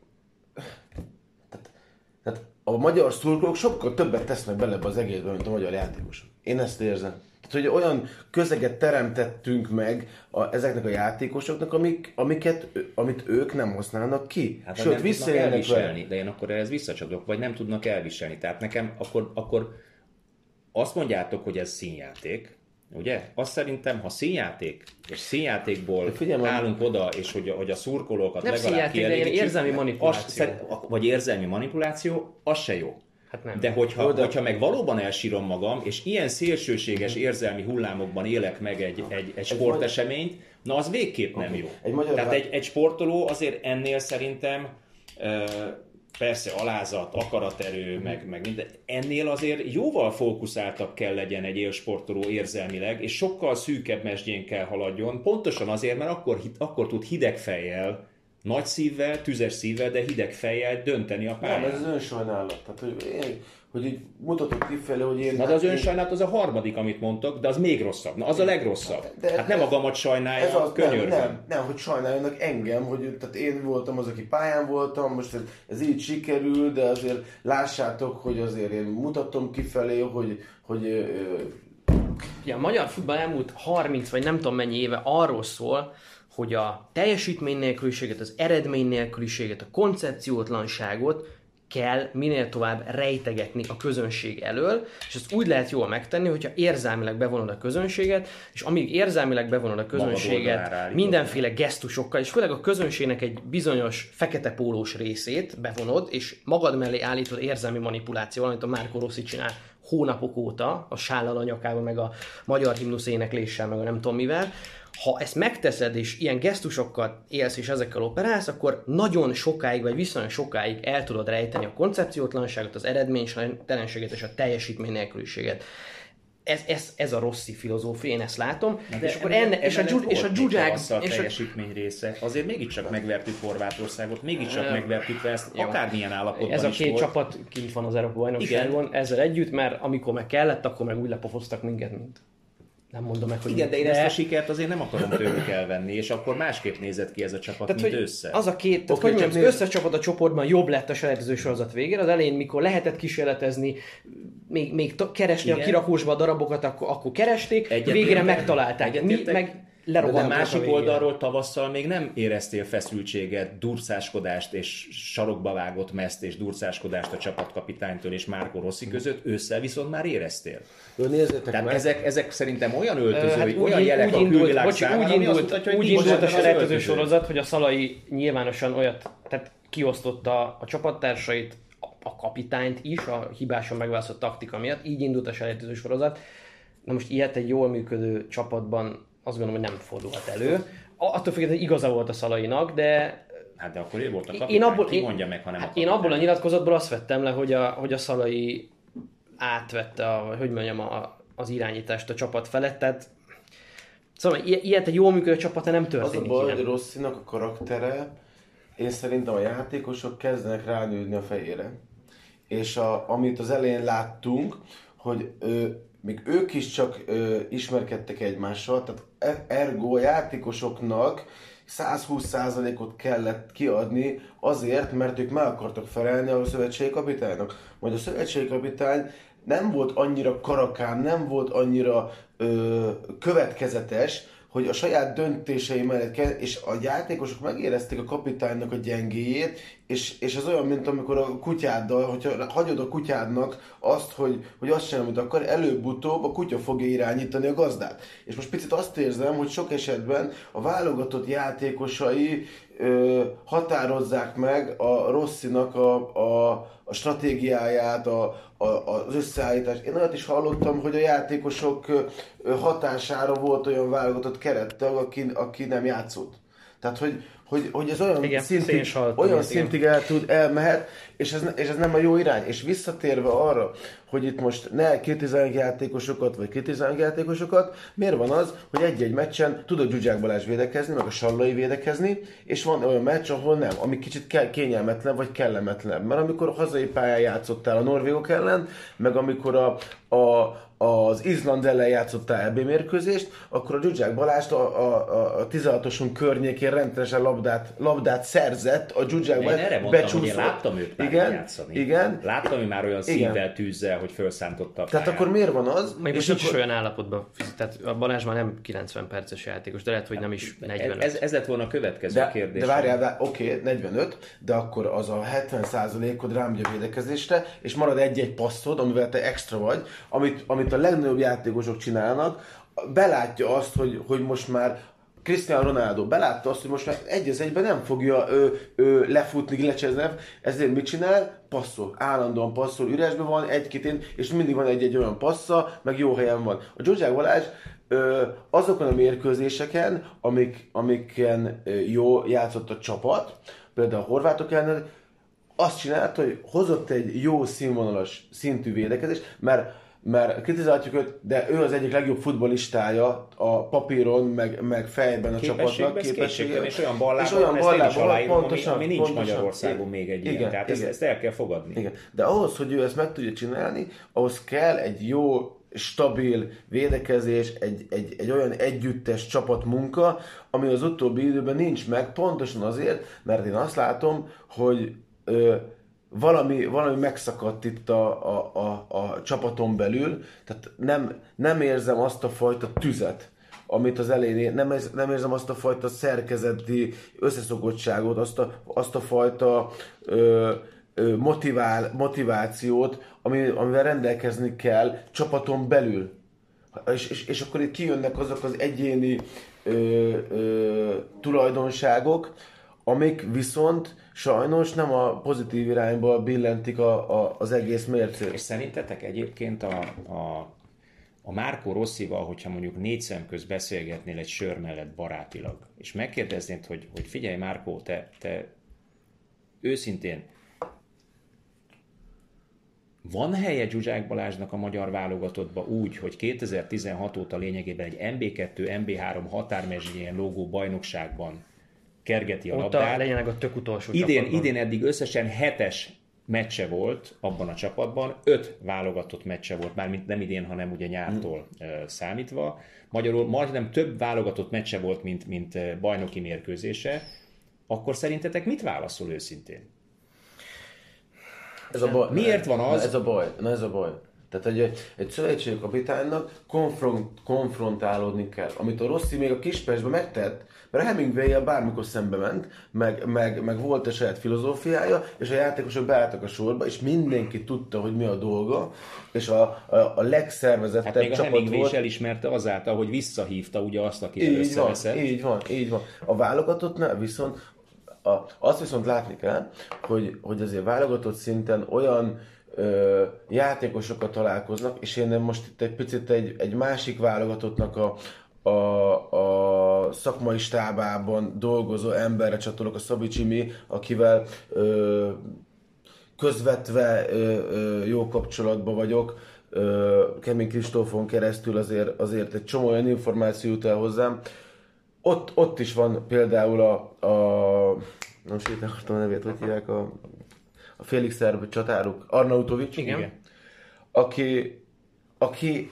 a magyar szurkolók sokkal többet tesznek bele ebbe az egészbe, mint a magyar játékosok. Én ezt érzem. Tehát, hogy olyan közeget teremtettünk meg a, ezeknek a játékosoknak, amik, amiket, amit ők nem használnak ki. Hát, Sőt, visszaélnek vele. de én akkor ehhez visszacsatolok, vagy nem tudnak elviselni. Tehát nekem akkor, akkor azt mondjátok, hogy ez színjáték, ugye? Azt szerintem, ha színjáték, és színjátékból De figyelj állunk oda, és hogy a, hogy a szurkolókat Nem legalább színjáték, de ilyen kielégítsük, érzelmi az manipuláció. szer- vagy érzelmi manipuláció, az se jó. Hát nem. De hogyha, de- hogyha meg valóban elsírom magam, és ilyen szélsőséges érzelmi hullámokban élek meg egy, egy, egy sporteseményt, na az végképp nem jó. Egy magyar Tehát egy, egy sportoló azért ennél szerintem persze alázat, akaraterő, meg, meg minden, ennél azért jóval fókuszáltabb kell legyen egy élsportoló érzelmileg, és sokkal szűkebb mesdjén kell haladjon, pontosan azért, mert akkor, akkor tud hideg fejjel, nagy szívvel, tüzes szívvel, de hideg fejjel dönteni a pályán. Nem, ez az önsajnálat. Tehát, hogy, én, hogy így mutatok kifelé, hogy én... Na de az önsajnálat az a harmadik, amit mondtok, de az még rosszabb. Na az a legrosszabb. De- hát nem Ez sajnálja, az, nem, könyörgöm. nem, nem, hogy sajnáljanak engem, hogy tehát én voltam az, aki pályán voltam, most ez, ez így sikerül, de azért lássátok, hogy azért én mutatom kifelé, hogy, hogy ö, ö, Ugye, a magyar futball elmúlt 30 vagy nem tudom mennyi éve arról szól, hogy a teljesítmény nélküliséget, az eredmény nélküliséget, a koncepciótlanságot kell minél tovább rejtegetni a közönség elől, és ezt úgy lehet jól megtenni, hogyha érzelmileg bevonod a közönséget, és amíg érzelmileg bevonod a közönséget mindenféle gesztusokkal, és főleg a közönségnek egy bizonyos fekete pólós részét bevonod, és magad mellé állítod érzelmi manipulációval, amit a Márko Rossi csinál hónapok óta, a sállal a nyakában, meg a magyar himnusz énekléssel, meg a nem tudom mivel, ha ezt megteszed, és ilyen gesztusokkal élsz, és ezekkel operálsz, akkor nagyon sokáig, vagy viszonylag sokáig el tudod rejteni a koncepciótlanságot, az eredménytelenséget és a teljesítmény nélküliséget. Ez, ez, ez a Rossi filozófia, én ezt látom. De és akkor enne, és a, dzsú- és a dzsuzsák... És a, teljesítmény része. Azért mégiscsak megvertük Horvátországot, mégiscsak megvertük ezt, jó. akármilyen állapotban ez a két volt. csapat kint van az Európa bajnokságon ezzel együtt, mert amikor meg kellett, akkor meg úgy lepofoztak minket, mint nem mondom meg, hogy Igen, de én ezt a sikert azért nem akarom tőlük elvenni, és akkor másképp nézett ki ez a csapat, Tehát, mint hogy össze. az a két, tehát Oké, hogy mondjam, csak az nézd- összes csapat a csoportban jobb lett a selejtező sorozat végére. Az elején, mikor lehetett kísérletezni, még, még keresni Igen. a kirakósba a darabokat, akkor, akkor keresték, Egyetértek. végére megtalálták. Mi Egyetértek. meg a másik oldalról tavasszal még nem éreztél feszültséget, durcáskodást és sarokba vágott meszt és durcáskodást a csapatkapitánytól és Márko Rossi között, ősszel viszont már éreztél. jó, nézzétek Tehát meg. ezek, ezek szerintem olyan öltözői, Hát úgy, olyan jelek úgy a indult, külvilág bocsi, számára, úgy indult, mutatja, hogy úgy indult a selejtező sorozat, hogy a Szalai nyilvánosan olyat, tehát kiosztotta a csapattársait, a, a kapitányt is, a hibásan megválasztott taktika miatt, így indult a selejtező sorozat. Na most ilyet egy jól működő csapatban azt gondolom, hogy nem fordulhat elő. attól függetlenül igaza volt a Szalainak, de Hát de akkor ő volt a kapitány, én abból, ki mondja meg, ha nem hát a én abból a nyilatkozatból azt vettem le, hogy a, hogy a Szalai átvette, a, vagy hogy mondjam, a, az irányítást a csapat felett, tehát szóval ilyet egy jól működő csapata nem Az a történik baj, hogy. Rosszinak a karaktere, én szerintem a játékosok kezdenek ránőni a fejére. És a, amit az elején láttunk, hogy ö, még ők is csak ö, ismerkedtek egymással, tehát e- ergo a játékosoknak 120%-ot kellett kiadni azért, mert ők meg akartak felelni a szövetségi kapitánynak. Majd a szövetségi kapitány nem volt annyira karakán, nem volt annyira ö, következetes, hogy a saját döntései mellett kell, és a játékosok megérezték a kapitánynak a gyengéjét, és, és ez olyan, mint amikor a kutyáddal, hogyha hagyod a kutyádnak azt, hogy, hogy azt sem, amit akar, előbb-utóbb a kutya fogja irányítani a gazdát. És most picit azt érzem, hogy sok esetben a válogatott játékosai ö, határozzák meg a Rosszinak a, a, a stratégiáját, a, a, az összeállítást. Én olyat is hallottam, hogy a játékosok hatására volt olyan válogatott kerettag, aki, aki nem játszott. Tehát, hogy, hogy, hogy ez olyan Igen, szintig, olyan igen. szintig el tud, elmehet, és ez, és ez nem a jó irány. És visszatérve arra, hogy itt most ne kritizáljuk játékosokat, vagy kritizáljuk játékosokat, miért van az, hogy egy-egy meccsen tud a Zsuzsák Balázs védekezni, meg a Sallai védekezni, és van olyan meccs, ahol nem, ami kicsit ke- kényelmetlen, vagy kellemetlen. Mert amikor hazai pályán játszottál a norvégok ellen, meg amikor a, a, az Izland ellen játszottál EB mérkőzést, akkor a Zsuzsák Balást a, a, a, a 16-oson környékén rendszeresen labdát, labdát szerzett, a Zsuzsák Én Balázs erre mondtam, hogy én becsúszott. láttam őt már igen, játszani. Igen, Láttam ő már olyan Igen. szívvel, tűzzel, hogy felszántotta tehát akkor miért van az? Még most nincs is akkor, olyan állapotban, tehát a Balázs már nem 90 perces játékos, de lehet, hogy nem is 45. ez, ez lett volna a következő de, kérdés. de várjál, oké, 45, de akkor az a 70%-od rámegy a védekezésre, és marad egy-egy passzod, amivel te extra vagy, amit, amit a legnagyobb játékosok csinálnak, belátja azt, hogy, hogy most már Cristiano Ronaldo belátta azt, hogy most már egy az egyben nem fogja ő, ő lefutni, lecsezni, ezért mit csinál? Passzol. Állandóan passzol, üresben van egy-két és mindig van egy-egy olyan passza, meg jó helyen van. A Zsuzsák Balázs ö, azokon a mérkőzéseken, amik, amiken ö, jó játszott a csapat, például a horvátok ellen, azt csinálta, hogy hozott egy jó színvonalas szintű védekezést, mert mert kritizálhatjuk őt, de ő az egyik legjobb futballistája a papíron, meg, meg fejben a csapatnak. Képességben, és olyan és ballában, olyan ezt ballából, aláírom, ami, pontosan, ami nincs pontosan. Magyarországon még egy ilyen. Igen, Tehát ezt, igen. ezt el kell fogadni. Igen. De ahhoz, hogy ő ezt meg tudja csinálni, ahhoz kell egy jó, stabil védekezés, egy, egy, egy olyan együttes csapatmunka, ami az utóbbi időben nincs meg, pontosan azért, mert én azt látom, hogy ö, valami, valami megszakadt itt a, a, a, a csapaton belül, tehát nem, nem érzem azt a fajta tüzet, amit az elején, nem, nem érzem azt a fajta szerkezeti összeszokottságot, azt a, azt a fajta ö, ö, motivál, motivációt, ami, amivel rendelkezni kell csapaton belül. És, és, és akkor itt kijönnek azok az egyéni ö, ö, tulajdonságok, amik viszont sajnos nem a pozitív irányba billentik a, a, az egész mércét. És szerintetek egyébként a, a, a Márko Rosszival, hogyha mondjuk négy szem közt beszélgetnél egy sör mellett barátilag, és megkérdeznéd, hogy, hogy figyelj Márkó, te, te őszintén van helye Zsuzsák Balázsnak a magyar válogatottba úgy, hogy 2016 óta lényegében egy MB2, MB3 határmezsnyén lógó bajnokságban kergeti a Ott a labdát. legyenek a tök utolsó Idén, csapatban. idén eddig összesen hetes meccse volt abban a csapatban, öt válogatott meccse volt, mármint nem idén, hanem ugye nyártól ö, számítva. Magyarul majdnem több válogatott meccse volt, mint, mint bajnoki mérkőzése. Akkor szerintetek mit válaszol őszintén? Ez a baj. Miért van az- Na ez a baj. Na ez a baj. Tehát egy, egy, egy szövetségi kapitánynak konfront, konfrontálódni kell. Amit a Rossi még a kispersben megtett, mert a hemingway bármikor szembe ment, meg, meg, meg volt a saját filozófiája, és a játékosok beálltak a sorba, és mindenki tudta, hogy mi a dolga, és a, a, a legszervezettebb Hát még a csapat Hemingway volt. is elismerte azáltal, hogy visszahívta ugye azt, aki Így van, összeveszett. így van, így van. A válogatottnál viszont a, azt viszont látni kell, hogy, hogy azért válogatott szinten olyan ö, játékosokat találkoznak, és én most itt egy picit egy, egy másik válogatottnak a, a, a szakmai stábában dolgozó emberre csatolok, a Szabi Csimi, akivel ö, közvetve ö, ö, jó kapcsolatban vagyok, ö, Kemény Kristófon keresztül azért, azért egy csomó olyan információ jut el hozzám. Ott, ott is van például a, a nem akartam a nevét, hogy hívják a, a félig szerb csatáruk, Arnautovics. Igen. Aki, aki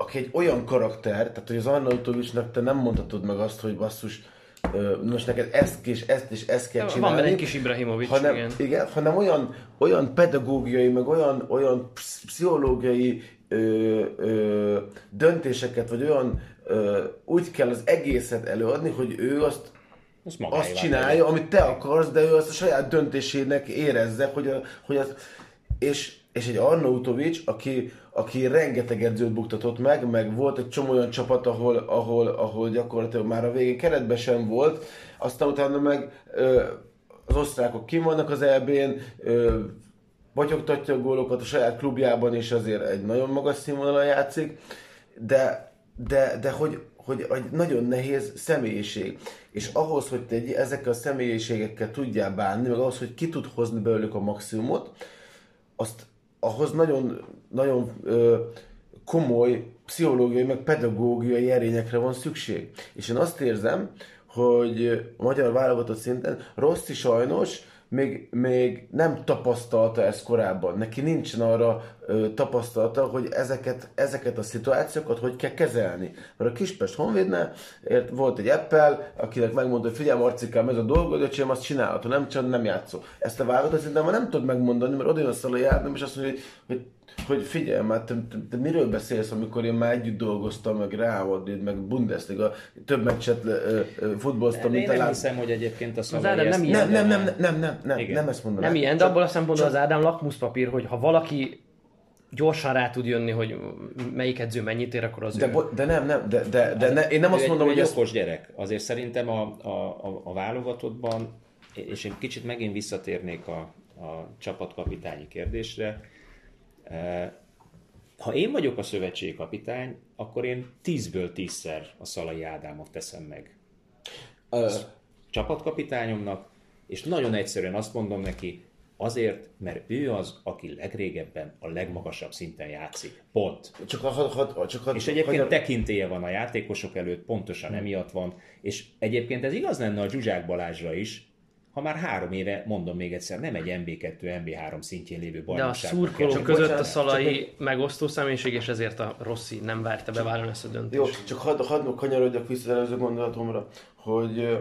aki egy olyan karakter, tehát hogy az Arnautovicsnak te nem mondhatod meg azt, hogy basszus, most neked ezt és ezt és ezt kell Van csinálni. benne egy kis Ibrahimovic, hanem, igen. igen. hanem olyan, olyan pedagógiai, meg olyan, olyan psz- pszichológiai ö, ö, döntéseket, vagy olyan ö, úgy kell az egészet előadni, hogy ő azt Azt azt csinálja, amit te akarsz, de ő azt a saját döntésének érezze, hogy, a, hogy az, és, és egy Arnautovics, aki, aki rengeteg edzőt buktatott meg, meg volt egy csomó olyan csapat, ahol, ahol, ahol gyakorlatilag már a végén keretben sem volt, aztán utána meg ö, az osztrákok kim vannak az EB-n, ö, batyogtatja a gólokat a saját klubjában is azért egy nagyon magas színvonalon játszik, de, de, de hogy, hogy egy nagyon nehéz személyiség. És ahhoz, hogy te egy, ezekkel a személyiségekkel tudjál bánni, meg ahhoz, hogy ki tud hozni belőlük a maximumot, azt ahhoz nagyon, nagyon ö, komoly pszichológiai, meg pedagógiai erényekre van szükség. És én azt érzem, hogy a magyar válogatott szinten Rossi sajnos még, még nem tapasztalta ezt korábban. Neki nincsen arra ö, tapasztalata, hogy ezeket, ezeket a szituációkat hogy kell kezelni. Mert a Kispest Honvédnál ért, volt egy Apple, akinek megmondta, hogy figyelj Marcikám, ez a dolgod, öcsém, azt csinálhat, ha nem csinálod, nem játszol. Ezt a válogatott szinten már nem tudod megmondani, mert oda jön a Szalai Ádám, és azt mondja, hogy, hogy hogy figyelj, már te, te, te, miről beszélsz, amikor én már együtt dolgoztam, meg Real meg Bundesliga, több meccset ö, ö, én mint a nem hiszem, hogy egyébként a Ádám nem ezt- ilyen. nem, nem, nem, nem, nem, nem, Igen. nem ezt mondom. Nem ilyen, de abból a szempontból az Ádám lakmuszpapír, hogy ha valaki gyorsan rá tud jönni, hogy melyik edző mennyit ér, akkor az De, ő. bo- de nem, nem, de, de, de ne, én nem Ő azt egy, mondom, hogy egy ezt... okos gyerek. Azért szerintem a, a, a, a válogatottban, és én kicsit megint visszatérnék a, a csapatkapitányi kérdésre, ha én vagyok a szövetségi kapitány, akkor én tízből tízszer a Szalai Ádámot teszem meg Ö, csapatkapitányomnak, és nagyon egyszerűen azt mondom neki, azért, mert ő az, aki legrégebben a legmagasabb szinten játszik. Pont. csak ha, ha, ha, csak ha, És egyébként ha, tekintélye van a játékosok előtt, pontosan emiatt van, és egyébként ez igaz lenne a Zsuzsák Balázsra is, ha már három éve, mondom még egyszer, nem egy MB2, MB3 szintjén lévő De a szurkolók kell. között bocsánat, a Szalai csak megosztó személyiség, és ezért a Rossi nem várta bevállalni ezt a Jó, döntést. csak hadd, hadd kanyarodjak vissza az előző gondolatomra, hogy,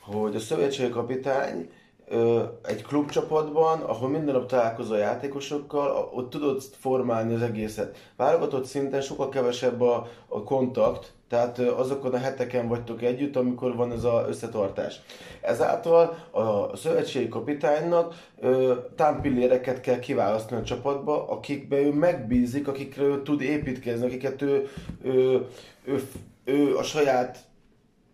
hogy a szövetségi kapitány egy klubcsapatban, ahol minden nap találkozol a játékosokkal, ott tudod formálni az egészet. Válogatott szinten sokkal kevesebb a, a kontakt, tehát azokon a heteken vagytok együtt, amikor van ez az összetartás. Ezáltal a szövetségi kapitánynak ö, támpilléreket kell kiválasztani a csapatba, akikbe ő megbízik, akikre ő tud építkezni, akiket ő, ő, ő, ő a saját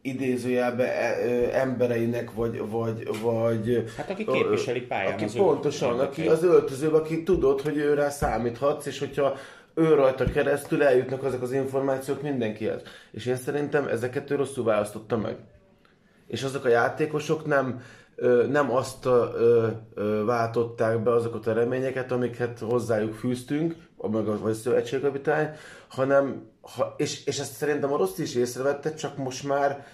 idézőjelbe e, embereinek, vagy, vagy, vagy... Hát aki képviseli pályán aki az Pontosan, aki az öltözőben, aki tudod, hogy őre számíthatsz, és hogyha ő rajta keresztül eljutnak azok az információk mindenkihez. És én szerintem ezeket ő rosszul választotta meg. És azok a játékosok nem, ö, nem azt ö, ö, váltották be azokat a reményeket, amiket hozzájuk fűztünk, meg a vagy a szövetségkapitány, hanem, ha, és, és ezt szerintem a rossz is észrevette, csak most már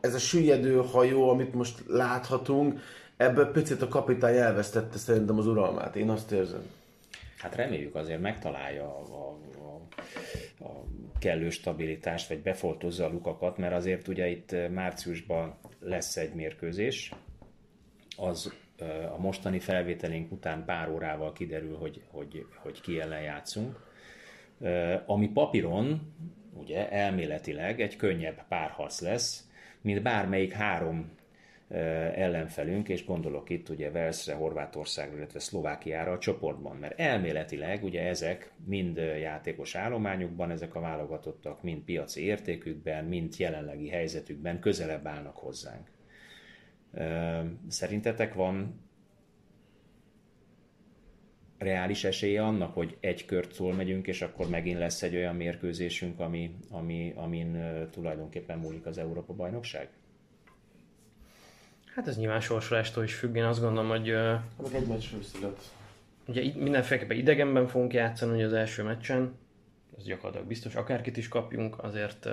ez a süllyedő hajó, amit most láthatunk, ebből picit a kapitány elvesztette szerintem az uralmát. Én azt érzem. Hát reméljük azért megtalálja a, a, a, kellő stabilitást, vagy befoltozza a lukakat, mert azért ugye itt eh, márciusban lesz egy mérkőzés, az eh, a mostani felvételünk után pár órával kiderül, hogy, hogy, hogy ki ellen játszunk. Eh, Ami papíron, ugye elméletileg egy könnyebb párharc lesz, mint bármelyik három ellenfelünk, és gondolok itt ugye Velszre, Horvátországra, illetve Szlovákiára a csoportban, mert elméletileg ugye ezek mind játékos állományukban, ezek a válogatottak mind piaci értékükben, mind jelenlegi helyzetükben közelebb állnak hozzánk. Szerintetek van reális esélye annak, hogy egy kört szól megyünk, és akkor megint lesz egy olyan mérkőzésünk, ami, ami, amin tulajdonképpen múlik az Európa-bajnokság? Hát ez nyilván sorsolástól is függ, én azt gondolom, hogy... Meg egy meccs szület. Ugye mindenféleképpen idegenben fogunk játszani ugye az első meccsen, ez gyakorlatilag biztos, akárkit is kapjunk, azért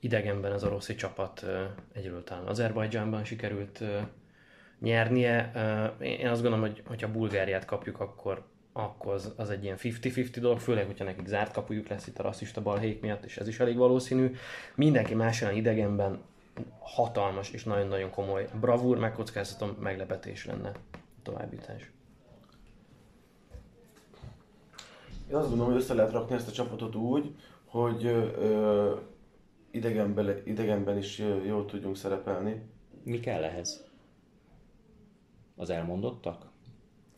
idegenben az orosz csapat egyről talán Azerbajdzsánban sikerült nyernie. Én azt gondolom, hogy hogyha Bulgáriát kapjuk, akkor akkor az, az egy ilyen 50-50 dolog, főleg, hogyha nekik zárt kapujuk lesz itt a rasszista balhék miatt, és ez is elég valószínű. Mindenki más olyan idegenben hatalmas és nagyon-nagyon komoly bravúr, megkockáztatom, meglepetés lenne a továbbítás. Én azt gondolom, hogy össze lehet rakni ezt a csapatot úgy, hogy ö, idegenben, idegenben is jól tudjunk szerepelni. Mi kell ehhez? Az elmondottak?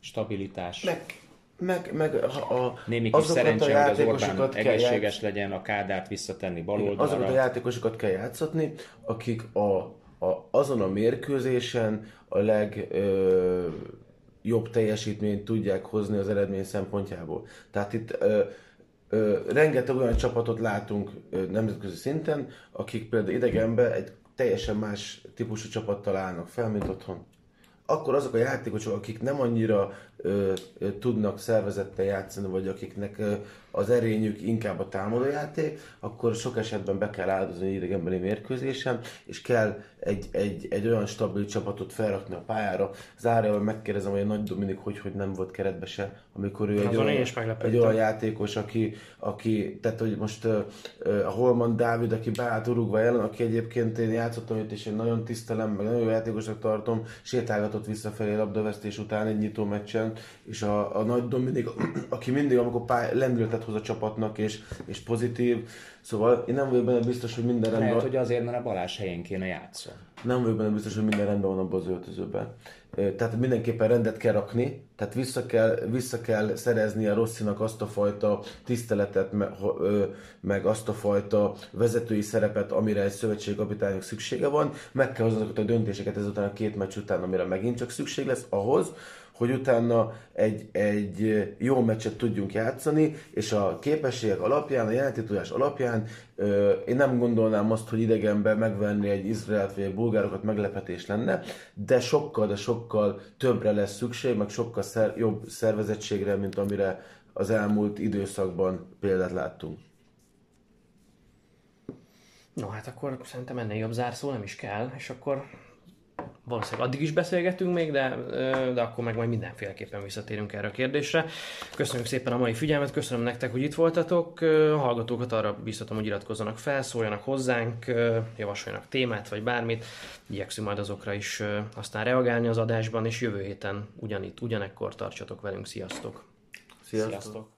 Stabilitás? Meg, meg, meg a, a, Némi kis szerencse, hogy az Orbán egészséges játsz... legyen, a Kádárt visszatenni baloldalra. Azokat a játékosokat kell játszatni, akik a, a, azon a mérkőzésen a leg... Ö, jobb teljesítményt tudják hozni az eredmény szempontjából. Tehát itt ö, ö, rengeteg olyan csapatot látunk ö, nemzetközi szinten, akik például idegenben egy teljesen más típusú csapattal állnak fel, mint otthon. Akkor azok a játékosok, akik nem annyira ö, ö, tudnak szervezettel játszani, vagy akiknek ö, az erényük inkább a támadójáték, akkor sok esetben be kell áldozni idegenbeli mérkőzésen, és kell egy, egy, egy olyan stabil csapatot felrakni a pályára. Zárjában megkérdezem, hogy a Nagy Dominik hogy, hogy nem volt keretbe se, amikor ő egy, olyan, egy olyan játékos, aki, aki tehát hogy most a Holman Dávid, aki beállt Uruguay ellen, aki egyébként én játszottam itt, és én nagyon tisztelem, meg nagyon jó játékosnak tartom, sétálgatott visszafelé labdavesztés után egy nyitó meccsen, és a, a Nagy Dominik, <clears throat> aki mindig, amikor pály, lendületet hoz a csapatnak, és, és pozitív. Szóval én nem vagyok benne biztos, hogy minden rendben Lehet, hogy azért, mert a Balázs helyén kéne játszani. Nem vagyok benne biztos, hogy minden rendben van abban az öltözőben. Tehát mindenképpen rendet kell rakni, tehát vissza kell, vissza kell szerezni a Rosszinak azt a fajta tiszteletet, meg azt a fajta vezetői szerepet, amire egy szövetségkapitánynak szüksége van, meg kell hozni azokat a döntéseket ezután a két meccs után, amire megint csak szükség lesz ahhoz, hogy utána egy, egy jó meccset tudjunk játszani, és a képességek alapján, a játékotudás alapján ö, én nem gondolnám azt, hogy idegenben megvenni egy Izraelt vagy egy bulgárokat meglepetés lenne, de sokkal, de sokkal többre lesz szükség, meg sokkal szer, jobb szervezettségre, mint amire az elmúlt időszakban példát láttunk. No hát akkor szerintem ennél jobb zárszó nem is kell, és akkor valószínűleg addig is beszélgetünk még, de, de akkor meg majd mindenféleképpen visszatérünk erre a kérdésre. Köszönjük szépen a mai figyelmet, köszönöm nektek, hogy itt voltatok. A hallgatókat arra biztatom, hogy iratkozzanak fel, szóljanak hozzánk, javasoljanak témát vagy bármit. Igyekszünk majd azokra is aztán reagálni az adásban, és jövő héten ugyanitt, ugyanekkor tartsatok velünk. Sziasztok! Sziasztok! Sziasztok.